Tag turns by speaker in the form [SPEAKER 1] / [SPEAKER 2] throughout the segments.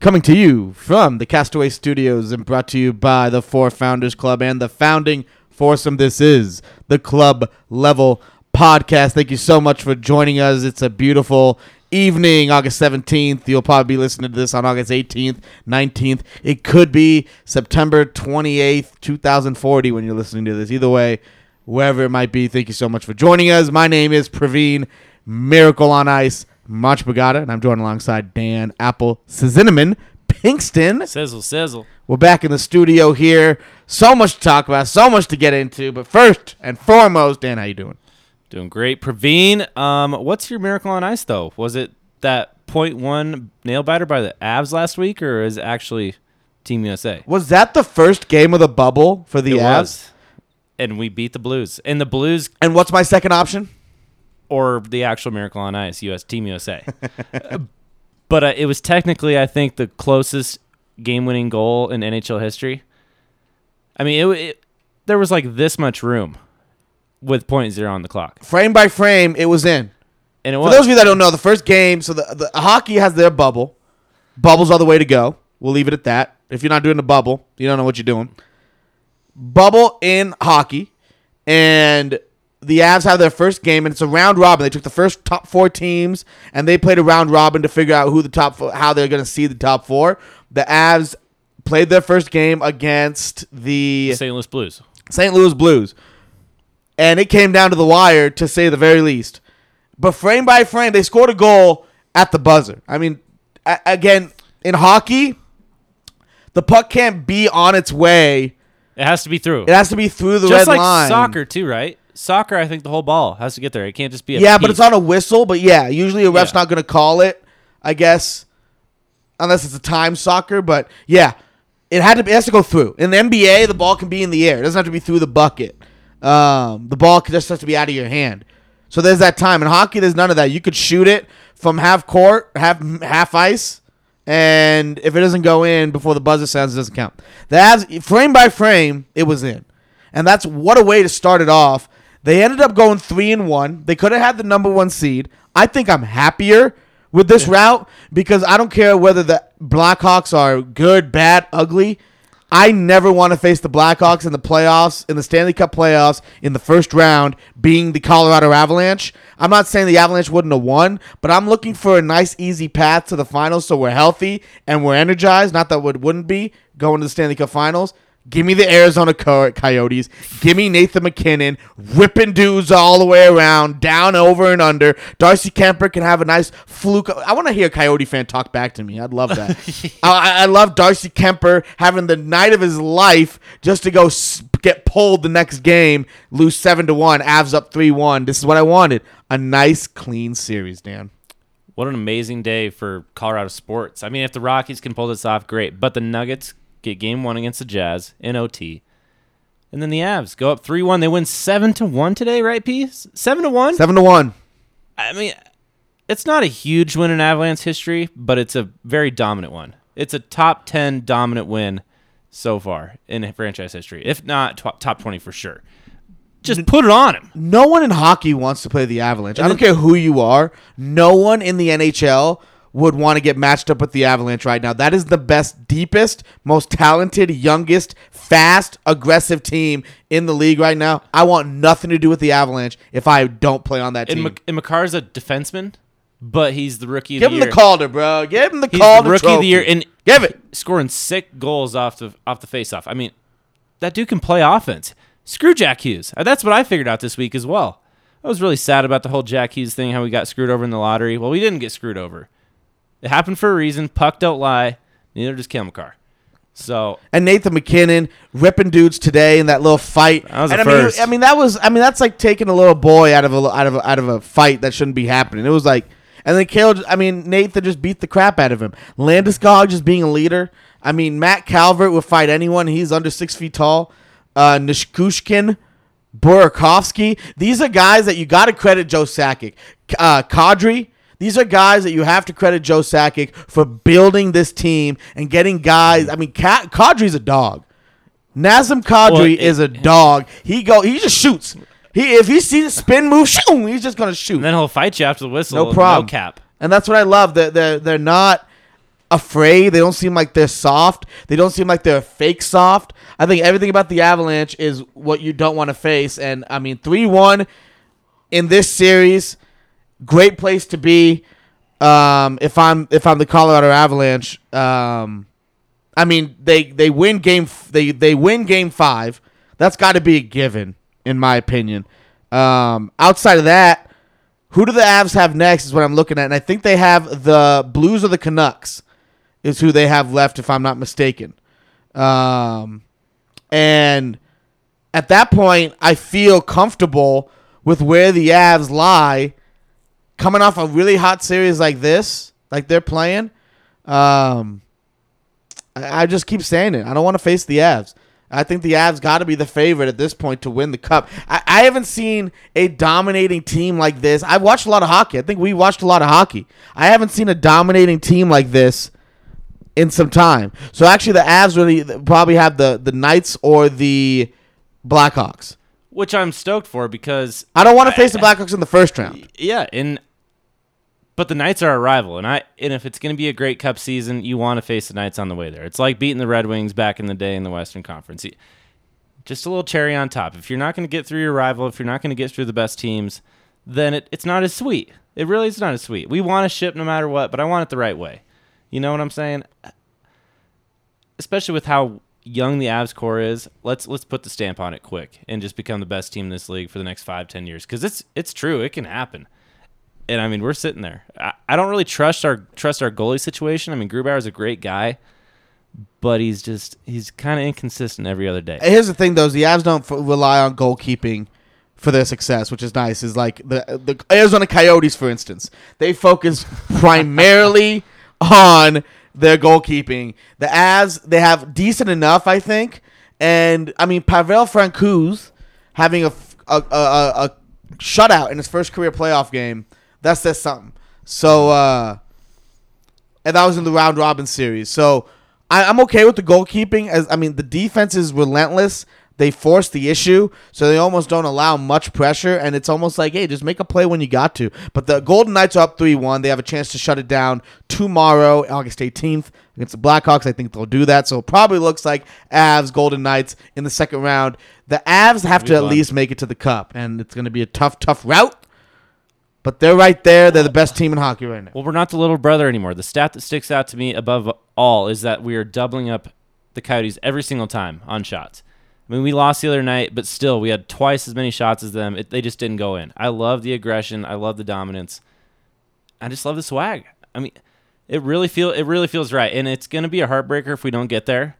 [SPEAKER 1] Coming to you from the Castaway Studios and brought to you by the Four Founders Club and the founding foursome. This is the Club Level Podcast. Thank you so much for joining us. It's a beautiful evening, August 17th. You'll probably be listening to this on August 18th, 19th. It could be September 28th, 2040 when you're listening to this. Either way, wherever it might be, thank you so much for joining us. My name is Praveen Miracle on Ice. Mach Bagata, and I'm joined alongside Dan Apple Cinnamon Pinkston.
[SPEAKER 2] Sizzle, sizzle.
[SPEAKER 1] We're back in the studio here. So much to talk about, so much to get into. But first and foremost, Dan, how you doing?
[SPEAKER 2] Doing great. Praveen, um, what's your miracle on ice, though? Was it that point one nail biter by the Avs last week, or is it actually Team USA?
[SPEAKER 1] Was that the first game of the bubble for the
[SPEAKER 2] It
[SPEAKER 1] Avs?
[SPEAKER 2] was. And we beat the Blues. And the Blues
[SPEAKER 1] And what's my second option?
[SPEAKER 2] Or the actual Miracle on Ice, US Team USA. but uh, it was technically, I think, the closest game-winning goal in NHL history. I mean, it, it there was like this much room with point zero on the clock,
[SPEAKER 1] Frame by frame, it was in.
[SPEAKER 2] and it
[SPEAKER 1] For those of you that don't know, the first game, so the, the hockey has their bubble. Bubbles are the way to go. We'll leave it at that. If you're not doing the bubble, you don't know what you're doing. Bubble in hockey, and the Avs have their first game, and it's a round robin. They took the first top four teams, and they played a round robin to figure out who the top, four, how they're going to see the top four. The Avs played their first game against the
[SPEAKER 2] St. Louis Blues.
[SPEAKER 1] St. Louis Blues. And it came down to the wire, to say the very least. But frame by frame, they scored a goal at the buzzer. I mean, a- again, in hockey, the puck can't be on its way.
[SPEAKER 2] It has to be through.
[SPEAKER 1] It has to be through the
[SPEAKER 2] Just
[SPEAKER 1] red
[SPEAKER 2] like
[SPEAKER 1] line.
[SPEAKER 2] soccer too, right? Soccer, I think the whole ball has to get there. It can't just be a
[SPEAKER 1] Yeah, but it's on a whistle. But yeah, usually a ref's
[SPEAKER 2] Yeah.
[SPEAKER 1] not going to call it, I guess, unless it's a time soccer. But yeah, it had to. Be, it has to go through. In the NBA, the ball can be in the air. It doesn't have to be through the bucket. Um, the ball just has to be out of your hand. So there's that time. In hockey, there's none of that. You could shoot it from half court, half half ice, and if it doesn't go in before the buzzer sounds, it doesn't count. That's frame by frame, it was in, and that's what a way to start it off. They ended up going three and one. They could have had the number one seed. I think I'm happier with this route because I don't care whether the Blackhawks are good, bad, ugly. I never want to face the Blackhawks in the playoffs, in the Stanley Cup playoffs, in the first round, being the Colorado Avalanche. I'm not saying the Avalanche wouldn't have won, but I'm looking for a nice, easy path to the finals so we're healthy and we're energized. Not that we wouldn't be going to the Stanley Cup finals. Give me the Arizona Coyotes. Give me Nathan MacKinnon ripping dudes all the way around, down, over, and under. Darcy Kuemper can have a nice fluke. I want to hear a Coyote fan talk back to me. I'd love that. I, I- love Darcy Kuemper having the night of his life just to go get pulled the next game, lose seven to one, Avs up three one. This is what I wanted. A nice, clean series, Dan.
[SPEAKER 2] what an amazing day for Colorado sports. I mean, if the Rockies can pull this off, great. But the Nuggets get game one against the Jazz in OT. And then the Avs go up 3 1. They win 7 to 1 today, right, P? 7 to 1?
[SPEAKER 1] Seven to one.
[SPEAKER 2] I mean, it's not a huge win in Avalanche history, but it's a very dominant one. It's a top 10 dominant win so far in franchise history, if not tw- top 20 for sure. Just put it on him.
[SPEAKER 1] No one in hockey wants to play the Avalanche. I don't care who you are. No one in the NHL would want to get matched up with the Avalanche right now. That is the best, deepest, most talented, youngest, fast, aggressive team in the league right now. I want nothing to do with the Avalanche if I don't play on that team.
[SPEAKER 2] And Makar's a defenseman, but he's the rookie of
[SPEAKER 1] Give
[SPEAKER 2] the
[SPEAKER 1] him
[SPEAKER 2] year.
[SPEAKER 1] the Calder, bro. Give him the
[SPEAKER 2] He's
[SPEAKER 1] Calder
[SPEAKER 2] the rookie of the year and
[SPEAKER 1] Give it.
[SPEAKER 2] scoring six goals off the off the faceoff. I mean, that dude can play offense. Screw Jack Hughes. Uh, That's what I figured out this week as well. I was really sad about the whole Jack Hughes thing, how we got screwed over in the lottery. Well, we didn't get screwed over. It happened for a reason. Puck don't lie. Neither does Makar. So
[SPEAKER 1] and Nathan MacKinnon ripping dudes today in that little fight.
[SPEAKER 2] That was
[SPEAKER 1] and I mean,
[SPEAKER 2] first.
[SPEAKER 1] I mean that was I mean that's like taking a little boy out of a out of a, out of a fight that shouldn't be happening. It was like, and then Kale. I mean Nathan just beat the crap out of him. Landeskog just being a leader. I mean Matt Calvert would fight anyone. He's under six feet tall. Uh, Nichushkin. Burakovsky. These are guys that you got to credit Joe Sakic. Uh, Kadri. These are guys that you have to credit Joe Sakic for building this team and getting guys. I mean, Ka- Kadri's a dog. Nazem Kadri
[SPEAKER 2] Well, it-
[SPEAKER 1] is a dog. He go. He just shoots. He if he sees a spin move, shoo, he's just gonna shoot.
[SPEAKER 2] and then he'll fight you after the whistle.
[SPEAKER 1] No problem.
[SPEAKER 2] No cap.
[SPEAKER 1] And that's what I love. That they're, they're not afraid. They don't seem like they're soft. They don't seem like they're fake soft. I think everything about the Avalanche is what you don't want to face. And I mean, three one in this series, great place to be. Um, if I'm if I'm the Colorado Avalanche, um, I mean they they win game they they win game five. That's got to be a given in my opinion. Um, outside of that, who do the Avs have next is what I'm looking at, and I think they have the Blues or the Canucks is who they have left, if I'm not mistaken. Um, and at that point, I feel comfortable with where the Avs lie, coming off a really hot series like this, like they're playing. Um, I, I just keep saying it. I don't want to face the Avs. I think the Avs got to be the favorite at this point to win the cup. I, I haven't seen a dominating team like this. I've watched a lot of hockey. I think we watched a lot of hockey. I haven't seen a dominating team like this in some time. So actually, the Avs really probably have the the Knights or the Blackhawks.
[SPEAKER 2] which I'm stoked for because
[SPEAKER 1] I don't want to face the Blackhawks in the first round.
[SPEAKER 2] yeah, and but the Knights are a rival, and I and if it's going to be a great Cup season, you want to face the Knights on the way there. It's like beating the Red Wings back in the day in the Western Conference. Just a little cherry on top. If you're not going to get through your rival, if you're not going to get through the best teams, then it, it's not as sweet. It really is not as sweet. We want to ship no matter what, but I want it the right way. You know what I'm saying? Especially with how young the Avs core is, let's let's put the stamp on it quick and just become the best team in this league for the next five, ten years. Because it's it's true, it can happen. And I mean, we're sitting there. I, I don't really trust our trust our goalie situation. I mean, Grubauer is a great guy, but he's just he's kind of inconsistent every other day.
[SPEAKER 1] Here's the thing, though: is the Avs don't f- rely on goalkeeping for their success, which is nice. Is like the the Arizona Coyotes, for instance, they focus primarily on their goalkeeping. The Avs they have decent enough, I think, and I mean Pavel Francouz having a a a shutout in his first career playoff game that says something. So. uh and that was in the round robin series. So I, I'm okay with the goalkeeping. As I mean, the defense is relentless. They force the issue, so they almost don't allow much pressure, and it's almost like, hey, just make a play when you got to. But the Golden Knights are up three one. They have a chance to shut it down tomorrow, August 18th, against the Blackhawks. I think they'll do that. So it probably looks like Avs Golden Knights in the second round. The Avs have to at least make it to the Cup, and it's going to be a tough, tough route. But they're right there. They're the best team in hockey right now.
[SPEAKER 2] Well, we're not the little brother anymore. The stat that sticks out to me above all is that we are doubling up the Coyotes every single time on shots. I mean, we lost the other night, but still, we had twice as many shots as them. It, they just didn't go in. I love the aggression. I love the dominance. I just love the swag. I mean, it really feel it really feels right, and it's gonna be a heartbreaker if we don't get there.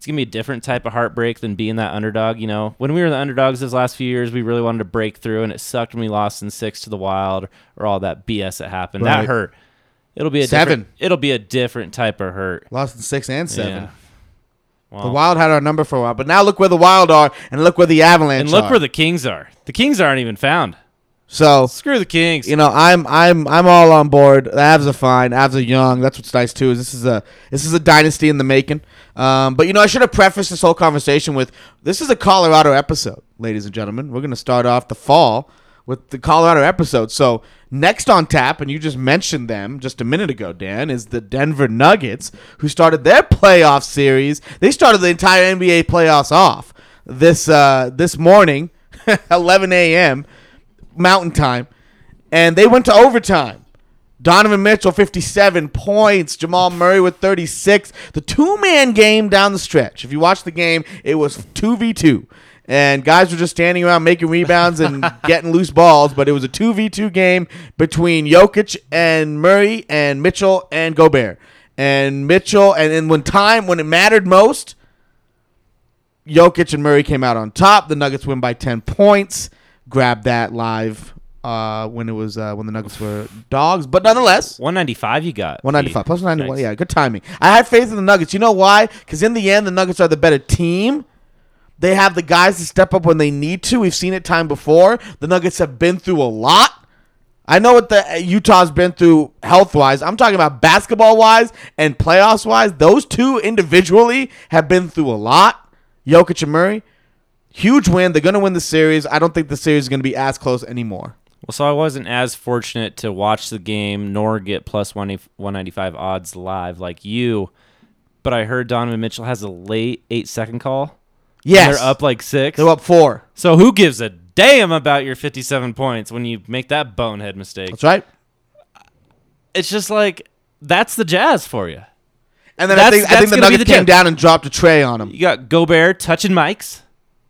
[SPEAKER 2] It's gonna be a different type of heartbreak than being that underdog. You know, when we were the underdogs these last few years, we really wanted to break through, and it sucked when we lost in six to the Wild or all that BS that happened.
[SPEAKER 1] Right.
[SPEAKER 2] That hurt. It'll be a
[SPEAKER 1] Seven.
[SPEAKER 2] Different, it'll be a different type of hurt.
[SPEAKER 1] Lost in six and seven.
[SPEAKER 2] Yeah.
[SPEAKER 1] The Wild had our number for a while, but now look where the Wild are, and look where the Avalanche
[SPEAKER 2] and look
[SPEAKER 1] are.
[SPEAKER 2] where the Kings are. The Kings aren't even found.
[SPEAKER 1] So
[SPEAKER 2] Screw the Kings.
[SPEAKER 1] you know, I'm I'm I'm all on board. The Avs are fine. Avs are young. That's what's nice too. Is this is a this is a dynasty in the making. Um, but you know, I should have prefaced this whole conversation with this is a Colorado episode, ladies and gentlemen. We're gonna start off the fall with the Colorado episode. So next on tap, and you just mentioned them just a minute ago, Dan, is the Denver Nuggets, who started their playoff series. They started the entire NBA playoffs off this uh, this morning, 11 a.m. Mountain Time, and they went to overtime. Donovan Mitchell, 57 points. Jamal Murray with 36. The two man game down the stretch. If you watch the game, it was 2v2. And guys were just standing around making rebounds and getting loose balls, but it was a 2v2 game between Jokic and Murray and Mitchell and Gobert. And Mitchell, and then when time, when it mattered most, Jokic and Murray came out on top. The Nuggets win by 10 points. Grabbed that live uh, when it was uh, when the Nuggets were dogs, but nonetheless,
[SPEAKER 2] 195 you got.
[SPEAKER 1] 195 plus 91.
[SPEAKER 2] Nice.
[SPEAKER 1] Yeah, good timing. I have faith in the Nuggets. You know why? Because in the end, the Nuggets are the better team. They have the guys to step up when they need to. We've seen it time before. The Nuggets have been through a lot. I know what the uh, Utah's been through health wise. I'm talking about basketball wise and playoffs wise. Those two individually have been through a lot. Jokic and Murray, huge win. They're going to win the series. I don't think the series is going to be as close anymore.
[SPEAKER 2] Well, so I wasn't as fortunate to watch the game nor get plus 195 odds live like you, but I heard Donovan Mitchell has a late eight second call.
[SPEAKER 1] Yes,
[SPEAKER 2] They're up like six.
[SPEAKER 1] They're up four.
[SPEAKER 2] So who gives a damn about your 57 points when you make that bonehead mistake?
[SPEAKER 1] That's right.
[SPEAKER 2] It's just like, that's the Jazz for you.
[SPEAKER 1] And then I think I think the Nuggets
[SPEAKER 2] the
[SPEAKER 1] came down and dropped a tray on him.
[SPEAKER 2] You got Gobert touching mics,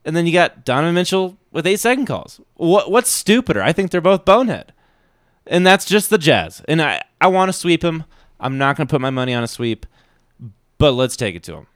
[SPEAKER 2] and then you got Donovan Mitchell with eight second calls. What what's stupider? I think they're both bonehead, and that's just the Jazz. And I I want to sweep him. I'm not going to put my money on a sweep, but let's take it to him.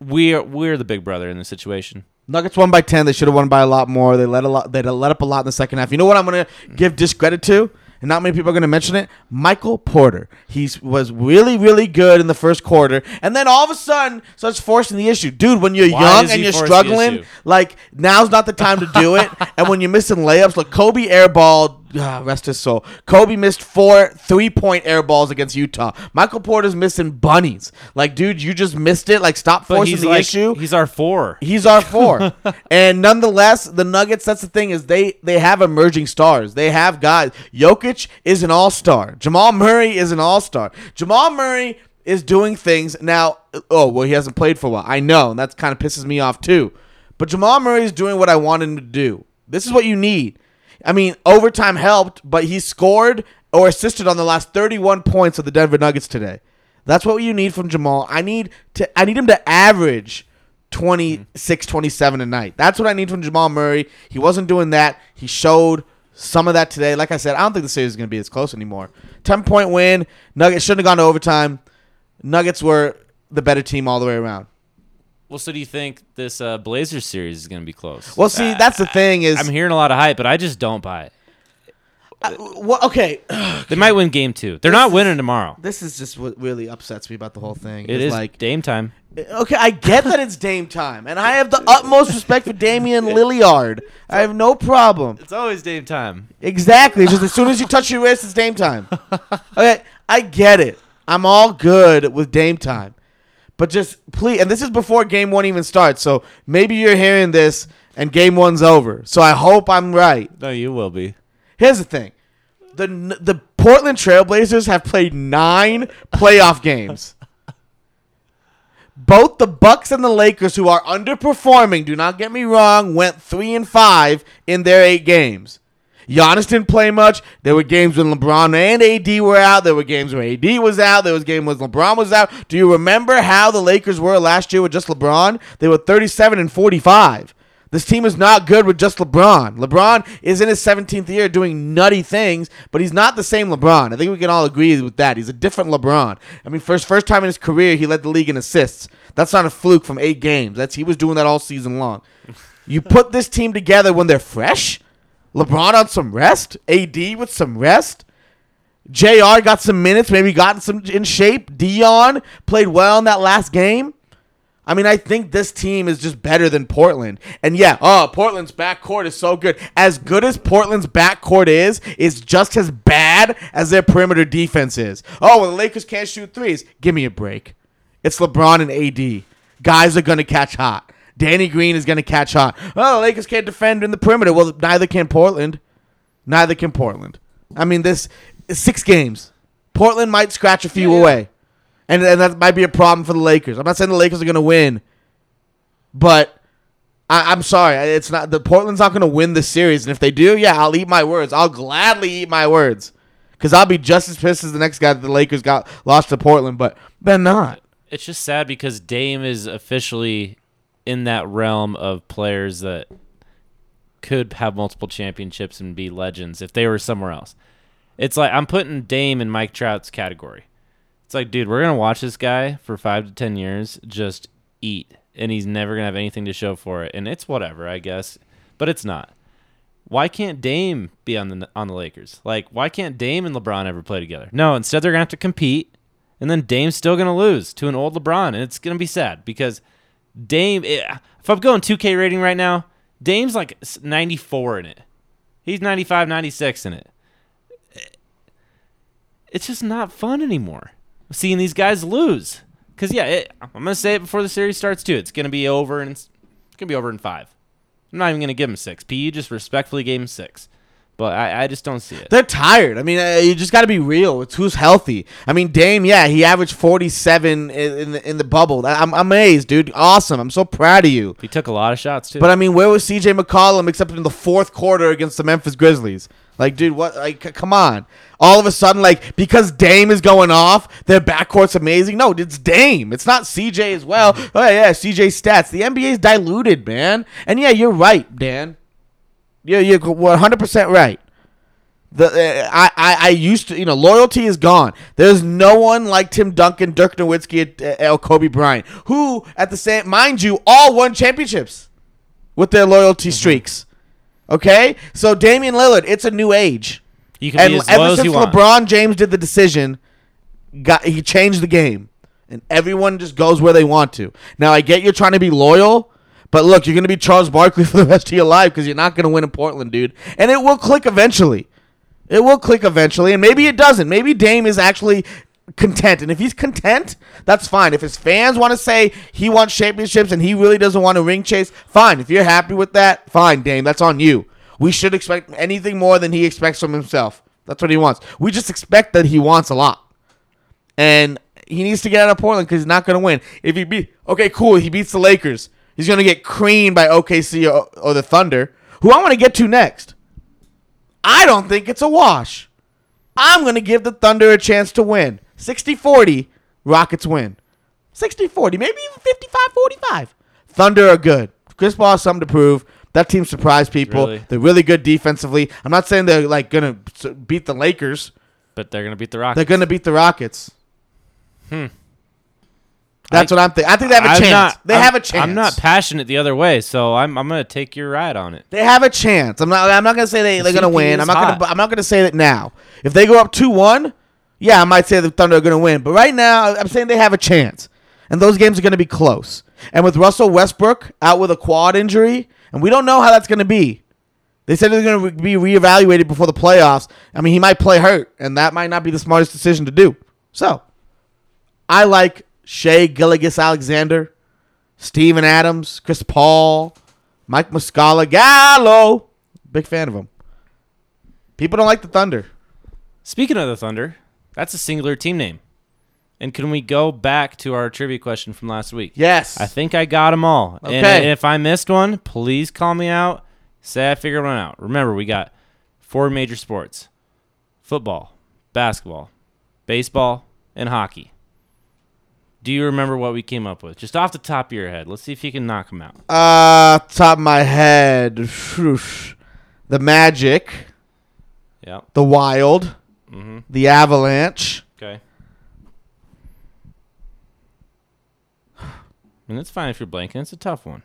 [SPEAKER 2] We're we're the big brother in this situation.
[SPEAKER 1] Nuggets won by ten. They should have won by a lot more. They let a lot. They let up a lot in the second half. You know what I'm gonna give discredit to, and not many people are gonna mention it. Michael Porter. He was really, really good in the first quarter, and then all of a sudden starts forcing the issue. Dude, when you're
[SPEAKER 2] Why
[SPEAKER 1] young and you're struggling, like now's not the time to do it. and when you're missing layups, like Kobe airballed. Ah, rest his soul. Kobe missed four three-point air balls against Utah. Michael Porter's missing bunnies. Like, dude, you just missed it. Like, stop
[SPEAKER 2] But
[SPEAKER 1] forcing the
[SPEAKER 2] like
[SPEAKER 1] issue.
[SPEAKER 2] he's our four.
[SPEAKER 1] He's our four. and nonetheless, the Nuggets, that's the thing, is they they have emerging stars. They have guys. Jokic is an all-star. Jamal Murray is an all-star. Jamal Murray is doing things now. Oh, well, he hasn't played for a while. I know, and that kind of pisses me off too. But Jamal Murray is doing what I want him to do. This is what you need. I mean, overtime helped, but he scored or assisted on the last 31 points of the Denver Nuggets today. That's what you need from Jamal. I need to I need him to average 26 27 a night. That's what I need from Jamal Murray. He wasn't doing that. He showed some of that today. Like I said, I don't think the series is going to be as close anymore. 10 point win. Nuggets shouldn't have gone to overtime. Nuggets were the better team all the way around.
[SPEAKER 2] Well, so do you think this uh, Blazers series is going to be close?
[SPEAKER 1] Well, see,
[SPEAKER 2] Uh,
[SPEAKER 1] that's the thing is
[SPEAKER 2] I'm hearing a lot of hype, but I just don't buy it.
[SPEAKER 1] uh, well, okay,
[SPEAKER 2] They might win game two. They're not winning tomorrow.
[SPEAKER 1] this is just what really upsets me about the whole thing. It's like
[SPEAKER 2] Dame time.
[SPEAKER 1] Okay, I get that it's Dame time, and I have the utmost respect for Damian Lillard. I have no problem.
[SPEAKER 2] It's always Dame time.
[SPEAKER 1] Exactly. Just as soon as you touch your wrist, it's Dame time. Okay, I get it. I'm all good with Dame time, but just please, and this is before Game One even starts. So maybe you're hearing this and Game One's over. So I hope I'm right.
[SPEAKER 2] No, you will be.
[SPEAKER 1] Here's the thing: the the Portland Trailblazers have played nine playoff games. Both the Bucks and the Lakers, who are underperforming, do not get me wrong, went three and five in their eight games. Giannis didn't play much. There were games when LeBron and AD were out. There were games where AD was out. There was games when LeBron was out. Do you remember how the Lakers were last year with just LeBron? They were 37 and 45. This team is not good with just LeBron. LeBron is in his 17th year doing nutty things, but he's not the same LeBron. I think we can all agree with that. He's a different LeBron. I mean, first first time in his career, he led the league in assists. That's not a fluke from eight games. That's he was doing that all season long. You put this team together when they're fresh. LeBron on some rest. AD with some rest. JR got some minutes, maybe gotten some in shape. Dion played well in that last game. I mean, I think this team is just better than Portland. And yeah, oh, Portland's backcourt is so good. As good as Portland's backcourt is, is just as bad as their perimeter defense is. Oh, well, the Lakers can't shoot threes. Give me a break. It's LeBron and AD. Guys are going to catch hot. Danny Green is going to catch hot. Oh, the Lakers can't defend in the perimeter. Well, neither can Portland. Neither can Portland. I mean, this is six games. Portland might scratch a few
[SPEAKER 2] Yeah, yeah.
[SPEAKER 1] away. And, and that might be a problem for the Lakers. I'm not saying the Lakers are going to win, but I, I'm sorry. It's not the Portland's not going to win the series. And if they do, yeah, I'll eat my words. I'll gladly eat my words because I'll be just as pissed as the next guy that the Lakers got lost to Portland, but they're not.
[SPEAKER 2] It's just sad because Dame is officially in that realm of players that could have multiple championships and be legends if they were somewhere else. It's like I'm putting Dame in Mike Trout's category. It's like, dude, we're gonna watch this guy for five to ten years just eat, and he's never gonna have anything to show for it, and it's whatever, I guess, but it's not. Why can't Dame be on the on the Lakers? Like, why can't Dame and LeBron ever play together? No, instead they're gonna have to compete, and then Dame's still gonna lose to an old LeBron, and it's gonna be sad because Dame. eh, If I'm going 2K rating right now, Dame's like 94 in it. He's 95, 96 in it. It's just not fun anymore. Seeing these guys lose. Cause yeah, it, I'm gonna say it before the series starts too. It's gonna be over, and it's, it's gonna be over in five. I'm not even gonna give him six. PE just respectfully gave him six, but I, I just don't see it.
[SPEAKER 1] They're tired. I mean, uh, you just got to be real. It's who's healthy. I mean, Dame, yeah, he averaged 47 in, in the in the bubble. I'm amazed, dude. Awesome. I'm so proud of you.
[SPEAKER 2] He took a lot of shots too.
[SPEAKER 1] But I mean, where was CJ McCollum except in the fourth quarter against the Memphis Grizzlies? Like, dude, what? Like, c- come on. All of a sudden, like, because Dame is going off, their backcourt's amazing. No, it's Dame. It's not CJ as well. Oh yeah, CJ stats. The NBA's diluted, man. And yeah, you're right, Dan. You're you're 100 percent right. The uh, I, I I used to you know loyalty is gone. There's no one like Tim Duncan, Dirk Nowitzki, uh, or Kobe Bryant, who at the same mind you all won championships with their loyalty streaks. Okay, so Damian Lillard, it's a new age,
[SPEAKER 2] you can
[SPEAKER 1] and
[SPEAKER 2] be as
[SPEAKER 1] ever
[SPEAKER 2] low as
[SPEAKER 1] since
[SPEAKER 2] you want.
[SPEAKER 1] LeBron James did the decision, got he changed the game, and everyone just goes where they want to. Now I get you're trying to be loyal, but look, you're gonna be Charles Barkley for the rest of your life because you're not gonna win in Portland, dude, and it will click eventually. It will click eventually, and maybe it doesn't. Maybe Dame is actually content, and if he's content, that's fine. If his fans want to say he wants championships and he really doesn't want a ring chase, fine. If you're happy with that, fine, Dame. That's on you. We should expect anything more than he expects from himself. That's what he wants. We just expect that he wants a lot, and he needs to get out of Portland because he's not going to win. If he beat, okay, cool. He beats the Lakers. He's going to get creamed by OKC or, or the Thunder, who I want to get to next. I don't think it's a wash. I'm going to give the Thunder a chance to win. 60 40, Rockets win. 60 40, maybe even 55 45. Thunder are good. Chris Paul has something to prove. That team surprised people.
[SPEAKER 2] Really?
[SPEAKER 1] They're really good defensively. I'm not saying they're like going to beat the Lakers.
[SPEAKER 2] but they're gonna beat the Rockets.
[SPEAKER 1] They're going to beat the Rockets.
[SPEAKER 2] Hmm.
[SPEAKER 1] That's
[SPEAKER 2] I-
[SPEAKER 1] what I'm thinking. I think they have a
[SPEAKER 2] I'm
[SPEAKER 1] chance.
[SPEAKER 2] not-
[SPEAKER 1] they
[SPEAKER 2] I'm-
[SPEAKER 1] have a chance.
[SPEAKER 2] I'm not passionate the other way, so I'm I'm gonna take your ride on it.
[SPEAKER 1] They have a chance. I'm not. I'm not gonna say they, they're gonna win. I'm not
[SPEAKER 2] hot.
[SPEAKER 1] gonna. I'm not gonna say that now. If they go up two one, yeah, I might say the Thunder are gonna win. But right now, I'm saying they have a chance, and those games are gonna be close. And with Russell Westbrook out with a quad injury, and we don't know how that's gonna be. They said they're gonna be reevaluated before the playoffs. I mean, he might play hurt, and that might not be the smartest decision to do. So, I like Shai Gilgeous-Alexander, Steven Adams, Chris Paul, Mike Muscala, Gallo. Big fan of him. People don't like the Thunder.
[SPEAKER 2] Speaking of the Thunder, that's a singular team name. And can we go back to our trivia question from last week?
[SPEAKER 1] Yes.
[SPEAKER 2] I think I got them all. Okay. And
[SPEAKER 1] Okay.
[SPEAKER 2] if I missed one, please call me out. Say I figured one out. Remember, we got four major sports football, basketball, baseball, and hockey. Do you remember what we came up with? Just off the top of your head. Let's see if you can knock them out.
[SPEAKER 1] uh, top of my head, whoosh. the Magic,
[SPEAKER 2] Yep.
[SPEAKER 1] the Wild,
[SPEAKER 2] Mm-hmm.
[SPEAKER 1] the Avalanche.
[SPEAKER 2] Okay. And it's fine if you're blanking. It's a tough one.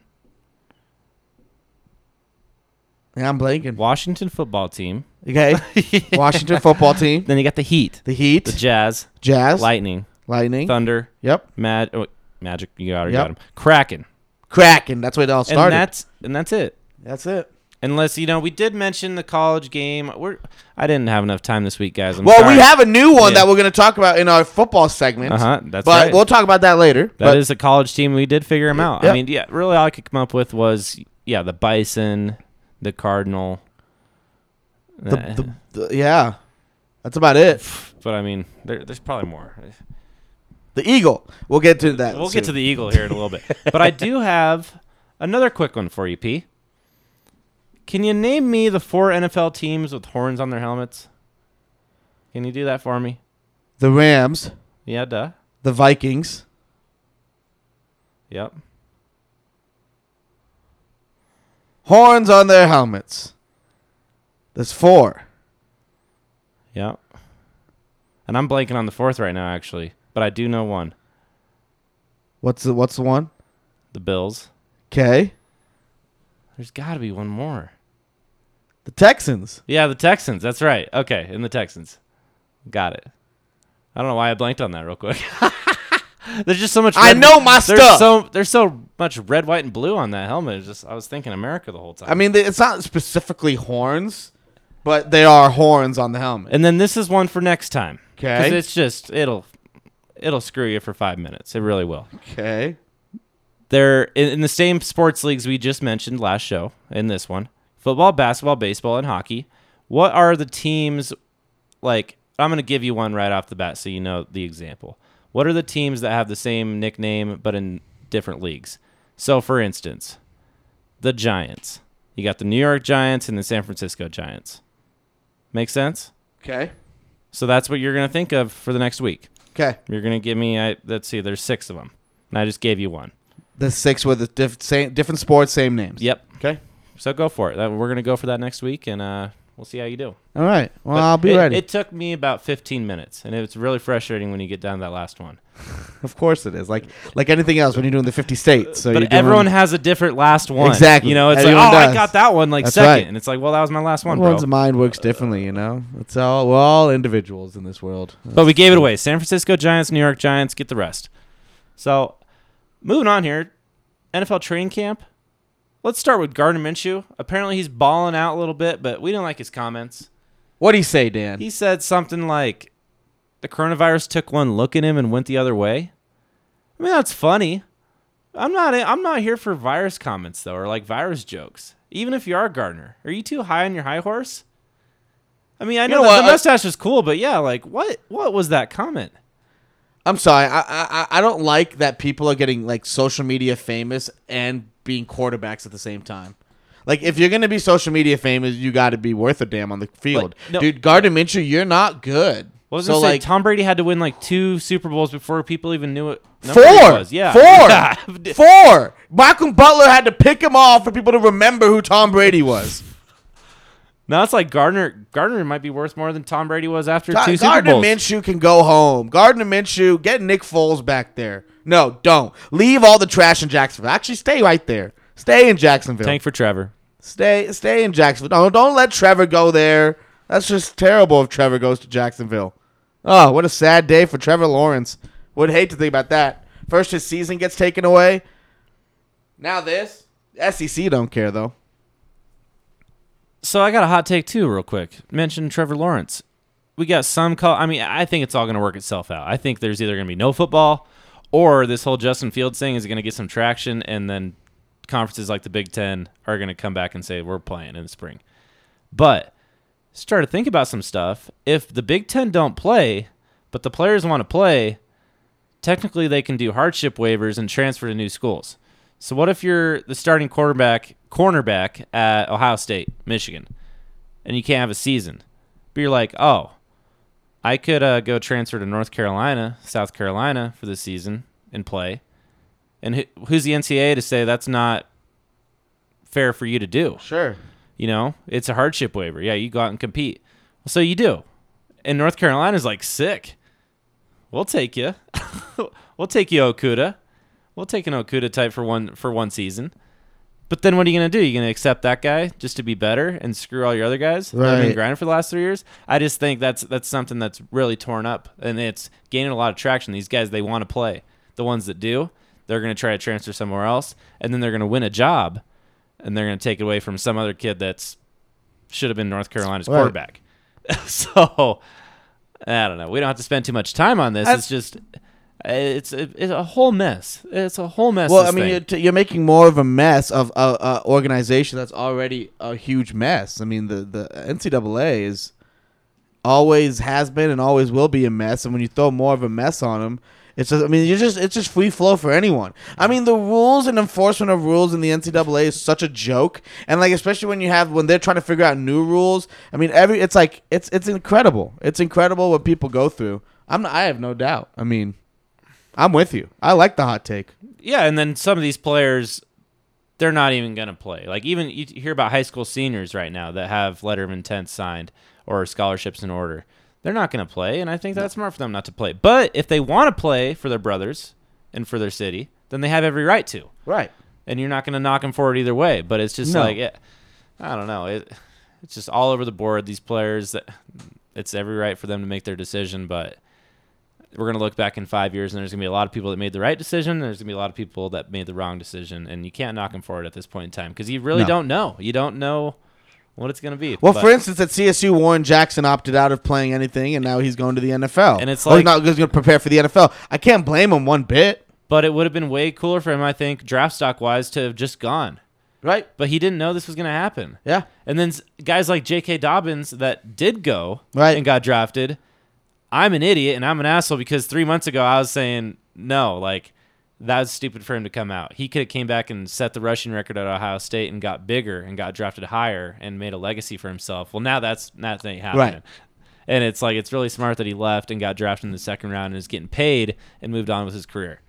[SPEAKER 1] Yeah, I'm blanking.
[SPEAKER 2] Washington football team.
[SPEAKER 1] Okay. Washington football team,
[SPEAKER 2] Then you got the Heat,
[SPEAKER 1] the Heat,
[SPEAKER 2] the Jazz,
[SPEAKER 1] Jazz,
[SPEAKER 2] Lightning,
[SPEAKER 1] Lightning.
[SPEAKER 2] Thunder,
[SPEAKER 1] Yep.
[SPEAKER 2] Mad, oh, Magic. You got, you
[SPEAKER 1] Yep.
[SPEAKER 2] got 'em. Kraken.
[SPEAKER 1] Kraken. That's where it all
[SPEAKER 2] And
[SPEAKER 1] started.
[SPEAKER 2] that's and that's it.
[SPEAKER 1] that's it.
[SPEAKER 2] Unless you know, we did mention the college game. We're I didn't have enough time this week, guys. I'm
[SPEAKER 1] well, we have a new one
[SPEAKER 2] Yeah.
[SPEAKER 1] that we're going to talk about in our football segment.
[SPEAKER 2] Uh huh. That's
[SPEAKER 1] but
[SPEAKER 2] right.
[SPEAKER 1] we'll talk about that later.
[SPEAKER 2] That is
[SPEAKER 1] but
[SPEAKER 2] a college team. We did figure them out. I mean, yeah, really, all I could come up with was yeah, the Bison, the Cardinal.
[SPEAKER 1] the,
[SPEAKER 2] Eh,
[SPEAKER 1] the, the- yeah, that's about it.
[SPEAKER 2] but I mean, there, there's probably more.
[SPEAKER 1] The Eagle. We'll get to that.
[SPEAKER 2] We'll get to the Eagle here in a little bit. But I do have another quick one for you, P. Can you name me the four NFL teams with horns on their helmets? Can you do that for me?
[SPEAKER 1] the Rams,
[SPEAKER 2] Yeah, duh.
[SPEAKER 1] the Vikings,
[SPEAKER 2] Yep.
[SPEAKER 1] horns on their helmets. There's four.
[SPEAKER 2] Yep. And I'm blanking on the fourth right now, actually. But I do know one.
[SPEAKER 1] What's the What's the one?
[SPEAKER 2] The Bills.
[SPEAKER 1] Okay,
[SPEAKER 2] There's got to be one more.
[SPEAKER 1] the Texans.
[SPEAKER 2] Yeah, the Texans. That's right. Okay, in the Texans. Got it. I don't know why I blanked on that real quick. there's just so much.
[SPEAKER 1] I know my
[SPEAKER 2] there's
[SPEAKER 1] stuff.
[SPEAKER 2] So there's so much red, white, and blue on that helmet. It's just I was thinking America the whole time.
[SPEAKER 1] I mean, it's not specifically horns, but they are horns on the helmet.
[SPEAKER 2] and then this is one for next time. Because
[SPEAKER 1] Okay.
[SPEAKER 2] it's just it'll it'll screw you for five minutes. It really will.
[SPEAKER 1] Okay.
[SPEAKER 2] They're in, in the same sports leagues we just mentioned last show. In this one, football, basketball, baseball, and hockey. What are the teams like? I'm going to give you one right off the bat so you know the example. What are the teams that have the same nickname but in different leagues? So, for instance, the Giants. You got the New York Giants and the San Francisco Giants. Make sense?
[SPEAKER 1] Okay.
[SPEAKER 2] So that's what you're going to think of for the next week.
[SPEAKER 1] Okay.
[SPEAKER 2] You're going to give me, I, let's see, there's six of them. And I just gave you one.
[SPEAKER 1] The six with the diff- same different sports, same names.
[SPEAKER 2] Yep.
[SPEAKER 1] Okay.
[SPEAKER 2] So go for it. That, we're going to go for that next week, and uh, we'll see how you do.
[SPEAKER 1] All right. Well,
[SPEAKER 2] But
[SPEAKER 1] I'll be
[SPEAKER 2] it,
[SPEAKER 1] ready.
[SPEAKER 2] It took me about 15 minutes, and it's really frustrating when you get down to that last one.
[SPEAKER 1] of course it is. Like like anything else when you're doing the 50 states. So you're
[SPEAKER 2] but
[SPEAKER 1] doing-
[SPEAKER 2] everyone has a different last one.
[SPEAKER 1] Exactly.
[SPEAKER 2] You know, it's
[SPEAKER 1] Everyone
[SPEAKER 2] like, oh, I got that one like
[SPEAKER 1] That's
[SPEAKER 2] second,
[SPEAKER 1] right.
[SPEAKER 2] and it's like, well, that was my last one, bro.
[SPEAKER 1] everyone's mind works differently. You know, it's all we're all individuals in this world.
[SPEAKER 2] But we gave it away. San Francisco Giants, New York Giants, get the rest. So, moving on here, NFL training camp. Let's start with Gardner Minshew. Apparently, he's balling out a little bit, but we didn't like his comments.
[SPEAKER 1] What do you say, Dan?
[SPEAKER 2] He said something like, "The coronavirus took one look at him and went the other way." I mean, that's funny. I'm not. I'm not here for virus comments though, or like virus jokes. Even if you are Gardner, are you too high on your high horse? I mean, I know,
[SPEAKER 1] know
[SPEAKER 2] that
[SPEAKER 1] what?
[SPEAKER 2] the
[SPEAKER 1] I-
[SPEAKER 2] mustache is cool, but yeah, like what? What was that comment?
[SPEAKER 1] I'm sorry. I, I I don't like that people are getting like social media famous and being quarterbacks at the same time. Like if you're gonna be social media famous, you got to be worth a damn on the field,
[SPEAKER 2] no-
[SPEAKER 1] dude. Gardner Minshew, you're not good.
[SPEAKER 2] What was
[SPEAKER 1] so
[SPEAKER 2] so say
[SPEAKER 1] like
[SPEAKER 2] Tom Brady had to win like two Super Bowls before people even knew it.
[SPEAKER 1] four,
[SPEAKER 2] was. Yeah, Yeah.
[SPEAKER 1] four, four. Malcolm Butler had to pick him off for people to remember who Tom Brady was.
[SPEAKER 2] Now it's like Gardner. Gardner might be worth more than Tom Brady was after two Super
[SPEAKER 1] Gardner
[SPEAKER 2] Bowls.
[SPEAKER 1] Minshew can go home. Gardner Minshew, get Nick Foles back there. No, don't leave all the trash in Jacksonville. Actually, stay right there. Stay in Jacksonville.
[SPEAKER 2] Tank for Trevor.
[SPEAKER 1] Stay, stay in Jacksonville. Don't, don't let Trevor go there. That's just terrible if Trevor goes to Jacksonville. Oh, what a sad day for Trevor Lawrence. Would hate to think about that. First, his season gets taken away. Now this. SEC don't care though.
[SPEAKER 2] So I got a hot take too, real quick. Mention Trevor Lawrence. We got some call. I mean, I think it's all going to work itself out. I think there's either going to be no football, or this whole Justin Fields thing is going to get some traction, and then conferences like the Big Ten are going to come back and say we're playing in the spring. But start to think about some stuff. If the Big Ten don't play, but the players want to play, technically they can do hardship waivers and transfer to new schools. So what if you're the starting quarterback cornerback at Ohio State, Michigan, and you can't have a season? But you're like, oh, I could uh, go transfer to North Carolina, South Carolina for the season and play. And who, who's the NCAA to say that's not fair for you to do?
[SPEAKER 1] Sure.
[SPEAKER 2] You know, it's a hardship waiver. Yeah, you go out and compete. So you do. And North Carolina's like sick. We'll take you. we'll take you, Okudah. We'll take an Okudah type for one for one season. But then what are you gonna do? You're gonna accept that guy just to be better and screw all your other guys that have been
[SPEAKER 1] Right.
[SPEAKER 2] grinding for the last three years? I just think that's that's something that's really torn up and it's gaining a lot of traction. These guys they want to play. The ones that do, they're gonna try to transfer somewhere else, and then they're gonna win a job, and they're gonna take it away from some other kid that's should have been North Carolina's
[SPEAKER 1] Right.
[SPEAKER 2] quarterback. so I don't know. We don't have to spend too much time on this.
[SPEAKER 1] That's-
[SPEAKER 2] it's just it's it's a whole mess. It's a whole mess.
[SPEAKER 1] Well, I mean, you're, t- you're making more of a mess of a, a organization that's already a huge mess. I mean, the the NCAA is always has been and always will be a mess. And when you throw more of a mess on them, it's just I mean, you just it's just free flow for anyone. I mean, the rules and enforcement of rules in the NCAA is such a joke, and like especially when you have when they're trying to figure out new rules. I mean, every it's like it's it's incredible. It's incredible what people go through. I'm not, I have no doubt. I mean. I'm with you. I like the hot take.
[SPEAKER 2] yeah, and then some of these players, they're not even gonna play. Like even you hear about high school seniors right now that have letter of intent signed or scholarships in order. They're not gonna play, and I think that's smart for them not to play. But if they want to play for their brothers and for their city, then they have every right to.
[SPEAKER 1] Right.
[SPEAKER 2] and you're not going to knock them for it either way. But it's just
[SPEAKER 1] No.
[SPEAKER 2] like it, I don't know. It it's just all over the board. These players, that it's every right for them to make their decision, but we're going to look back in five years, and there's going to be a lot of people that made the right decision. And there's going to be a lot of people that made the wrong decision, and you can't knock them for it at this point in time because you really
[SPEAKER 1] No.
[SPEAKER 2] don't know. You don't know what it's going to be.
[SPEAKER 1] Well,
[SPEAKER 2] But-
[SPEAKER 1] for instance, at CSU, Warren Jackson opted out of playing anything, and now he's going to the NFL.
[SPEAKER 2] And it's
[SPEAKER 1] Or he's not going to prepare for the NFL. I can't blame him one bit.
[SPEAKER 2] but it would have been way cooler for him, I think, draft stock wise, to have just gone.
[SPEAKER 1] Right.
[SPEAKER 2] but he didn't know this was going to happen.
[SPEAKER 1] Yeah.
[SPEAKER 2] And then guys like J.K. Dobbins that did go
[SPEAKER 1] Right.
[SPEAKER 2] and got drafted. I'm an idiot and I'm an asshole because three months ago I was saying no, like that was stupid for him to come out. He could have came back and set the rushing record at Ohio State and got bigger and got drafted higher and made a legacy for himself. Well, now that's that ain't happening.
[SPEAKER 1] Right.
[SPEAKER 2] And it's like it's really smart that he left and got drafted in the second round and is getting paid and moved on with his career.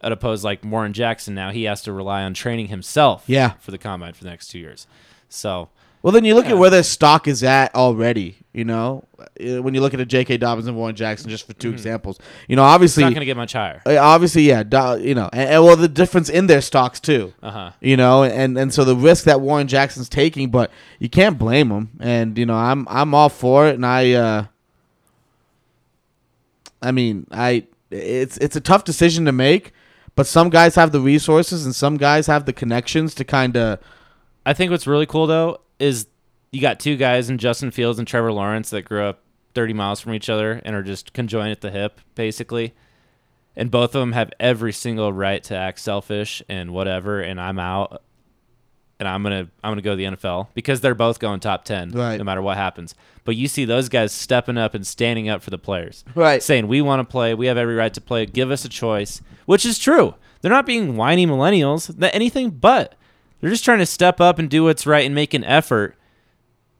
[SPEAKER 2] At opposed like Warren Jackson now he has to rely on training himself
[SPEAKER 1] Yeah.
[SPEAKER 2] for the combine for the next two years. So
[SPEAKER 1] Well, then you look
[SPEAKER 2] Yeah.
[SPEAKER 1] at where their stock is at already. You know, Uh, when you look at a J.K. Dobbins and Warren Jackson, just for 2 examples. You know, obviously it's
[SPEAKER 2] not going to get much higher.
[SPEAKER 1] uh, obviously, yeah. Do, you know, and, and well, the difference in their stocks too.
[SPEAKER 2] Uh huh.
[SPEAKER 1] You know, and and so the risk that Warren Jackson's taking, but you can't blame him. And you know, I'm I'm all for it, and I. uh I mean, I it's it's a tough decision to make, but some guys have the resources and some guys have the connections to kind of
[SPEAKER 2] I think what's really cool though is you got two guys in Justin Fields and Trevor Lawrence that grew up 30 miles from each other and are just conjoined at the hip, basically. And both of them have every single right to act selfish and whatever. And I'm out, and I'm gonna I'm gonna go to the NFL because they're both going top 10,
[SPEAKER 1] Right.
[SPEAKER 2] no matter what happens. But you see those guys stepping up and standing up for the players,
[SPEAKER 1] Right.
[SPEAKER 2] Saying we want to play, we have every right to play. Give us a choice, which is true. They're not being whiny millennials. That anything but. They're just trying to step up and do what's right and make an effort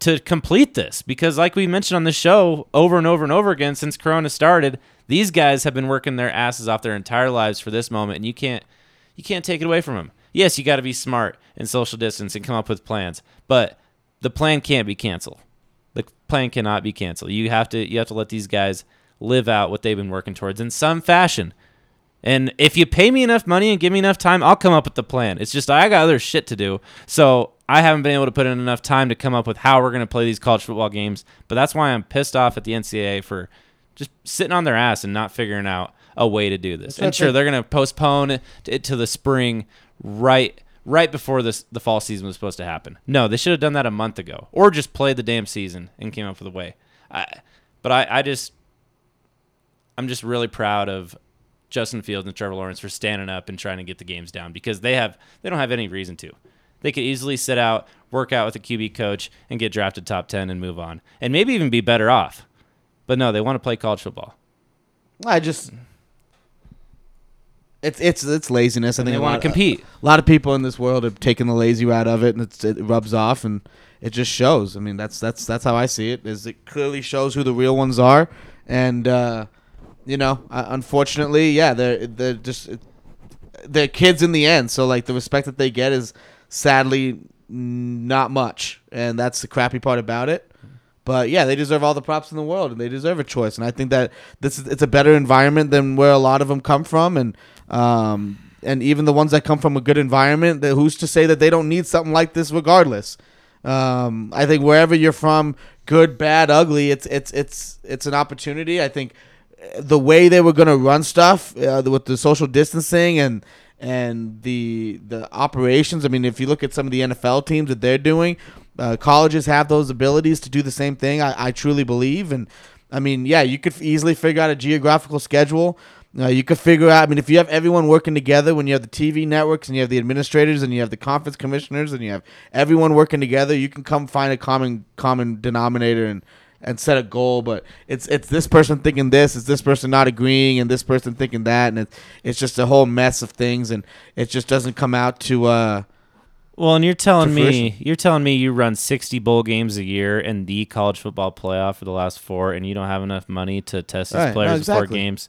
[SPEAKER 2] to complete this. Because like we mentioned on the show over and over and over again since corona started these guys have been working their asses off their entire lives for this moment and you can't you can't take it away from them yes you got to be smart and social distance and come up with plans but the plan can't be canceled. The plan cannot be canceled. You have to you have to let these guys live out what they've been working towards in some fashion and if you pay me enough money and give me enough time, I'll come up with the plan. It's just I got other shit to do. So I haven't been able to put in enough time to come up with how we're going to play these college football games. But that's why I'm pissed off at the NCAA for just sitting on their ass and not figuring out a way to do this.
[SPEAKER 1] what I
[SPEAKER 2] And sure, they're going to postpone it to the spring right right before this the fall season was supposed to happen. No, they should have done that a month ago or just played the damn season and came up with a way. I, but I, I just I'm just really proud of Justin Fields and Trevor Lawrence for standing up and trying to get the games down because they have they don't have any reason to. They could easily sit out, work out with a QB coach, and get drafted top ten and move on, and maybe even be better off. But no, they want to play college football.
[SPEAKER 1] I just it's it's it's laziness. I
[SPEAKER 2] And
[SPEAKER 1] think
[SPEAKER 2] they want to compete.
[SPEAKER 1] A lot of people in this world have taken the lazy route of it, and it's, it rubs off, and it just shows. I mean, that's that's that's how I see it. Is it clearly shows who the real ones are, and uh, you know, uh, unfortunately, yeah, they're they're just they're kids in the end. So like the respect that they get is sadly not much, and that's the crappy part about it. But yeah, they deserve all the props in the world, and they deserve a choice. And I think that this is it's a better environment than where a lot of them come from, and um, and even the ones that come from a good environment, who's to say that they don't need something like this regardless? Um, I think wherever you're from, good, bad, ugly, it's it's it's it's an opportunity. I think the way they were going to run stuff uh, with the social distancing and and the the operations. I mean, if you look at some of the NFL teams that they're doing, uh, colleges have those abilities to do the same thing. I, I truly believe, and I mean, yeah, you could easily figure out a geographical schedule. Uh, you could figure out. I mean, if you have everyone working together, when you have the TV networks and you have the administrators and you have the conference commissioners and you have everyone working together, you can come find a common common denominator and and set a goal. But it's it's this person thinking this, it's this person not agreeing, and this person thinking that, and it's it's just a whole mess of things, and it just doesn't come out to. Uh,
[SPEAKER 2] Well, and you're telling me you're telling me you run 60 bowl games a year in the college football playoff for the last four, and you don't have enough money to test these
[SPEAKER 1] Right,
[SPEAKER 2] players before
[SPEAKER 1] exactly.
[SPEAKER 2] games.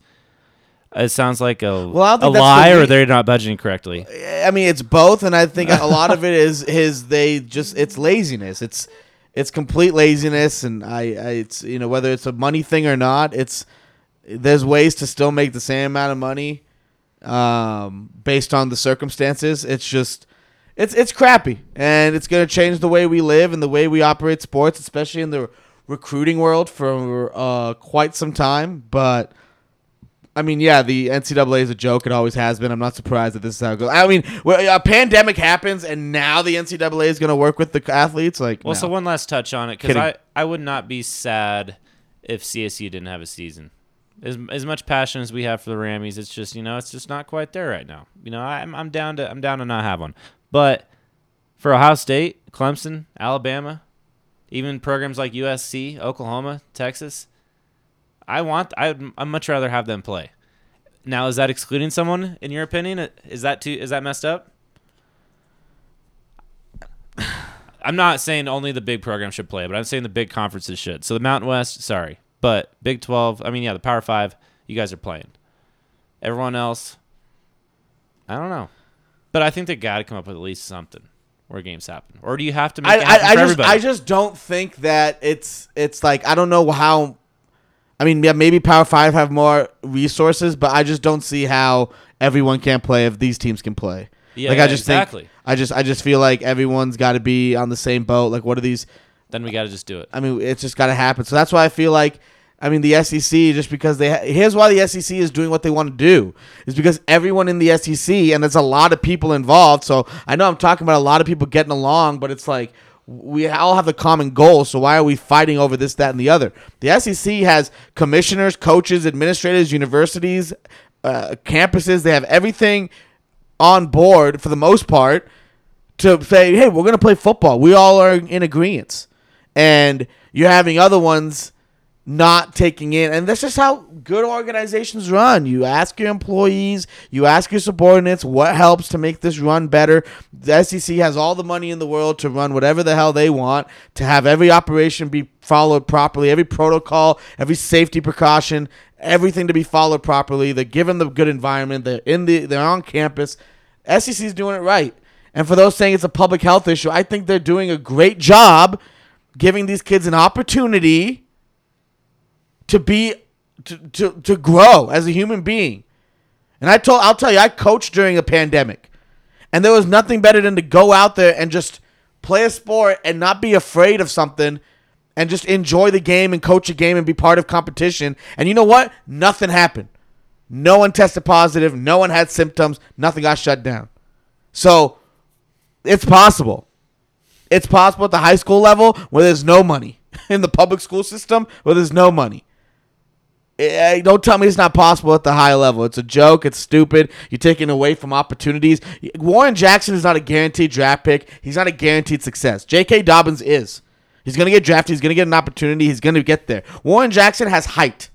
[SPEAKER 2] It sounds like a,
[SPEAKER 1] Well,
[SPEAKER 2] a lie, or they're not budgeting correctly.
[SPEAKER 1] I mean, it's both, and I think a lot of it is is They just it's laziness. It's it's complete laziness, and I, I it's you know whether it's a money thing or not. It's there's ways to still make the same amount of money, um, based on the circumstances. It's just it's it's crappy, and it's gonna change the way we live and the way we operate sports, especially in the recruiting world for uh, quite some time. But I mean, yeah, the NCAA is a joke. It always has been. I'm not surprised that this is how it goes. I mean, a pandemic happens, and now the NCAA is going to work with the athletes. Like,
[SPEAKER 2] Well,
[SPEAKER 1] no.
[SPEAKER 2] so one last touch on it because I, I would not be sad if CSU didn't have a season. As, as much passion as we have for the Rammies, it's just you know it's just not quite there right now. You know I'm I'm down to I'm down to not have one, but For Ohio State, Clemson, Alabama, even programs like USC, Oklahoma, Texas, I want I'd, I'd much rather have them play. Now, is that excluding someone in your opinion? Is that too is that messed up? I'm not saying only the big programs should play, but I'm saying the big conferences should. So the Mountain West, sorry, but Big 12, I mean, yeah, the Power 5, you guys are playing. Everyone else, I don't know. But I think they got to come up with at least something where games happen. Or do you have to make
[SPEAKER 1] I, I, I just
[SPEAKER 2] everybody?
[SPEAKER 1] I just don't think that it's it's like I don't know how. I mean, yeah, maybe Power Five have more resources, but I just don't see how everyone can play if these teams can play.
[SPEAKER 2] Yeah,
[SPEAKER 1] like I just
[SPEAKER 2] exactly.
[SPEAKER 1] think I just I just feel like everyone's got to be on the same boat. Like, what are these?
[SPEAKER 2] then we got to just do it.
[SPEAKER 1] I mean, it's just got to happen. So that's why I feel like, I mean, the SEC just because they ha- here's why the SEC is doing what they want to do is because everyone in the SEC and there's a lot of people involved. So I know I'm talking about a lot of people getting along, but it's like we all have a common goal. So why are we fighting over this, that, and the other? The SEC has commissioners, coaches, administrators, universities, uh, campuses. They have everything on board for the most part to say, hey, we're going to play football. We all are in agreement. And you're having other ones not taking in. And that's just how good organizations run. You ask your employees, you ask your subordinates what helps to make this run better. The SEC has all the money in the world to run whatever the hell they want, to have every operation be followed properly, every protocol, every safety precaution, everything to be followed properly. They're given the good environment. They're in the they're on campus. SEC is doing it right. And for those saying it's a public health issue, I think they're doing a great job giving these kids an opportunity to be to, to, to grow as a human being. And I told I'll tell you, I coached during a pandemic. And there was nothing better than to go out there and just play a sport and not be afraid of something and just enjoy the game and coach a game and be part of competition. And you know what? Nothing happened. No one tested positive, no one had symptoms, nothing got shut down. So it's possible. It's possible at the high school level where there's no money. In the public school system where there's no money. Eh, Don't tell me it's not possible at the high level. It's a joke. It's stupid. You're taking away from opportunities. Warren Jackson is not a guaranteed draft pick. He's not a guaranteed success. J.K. Dobbins is. He's going to get drafted. He's going to get an opportunity. He's going to get there. Warren Jackson has height.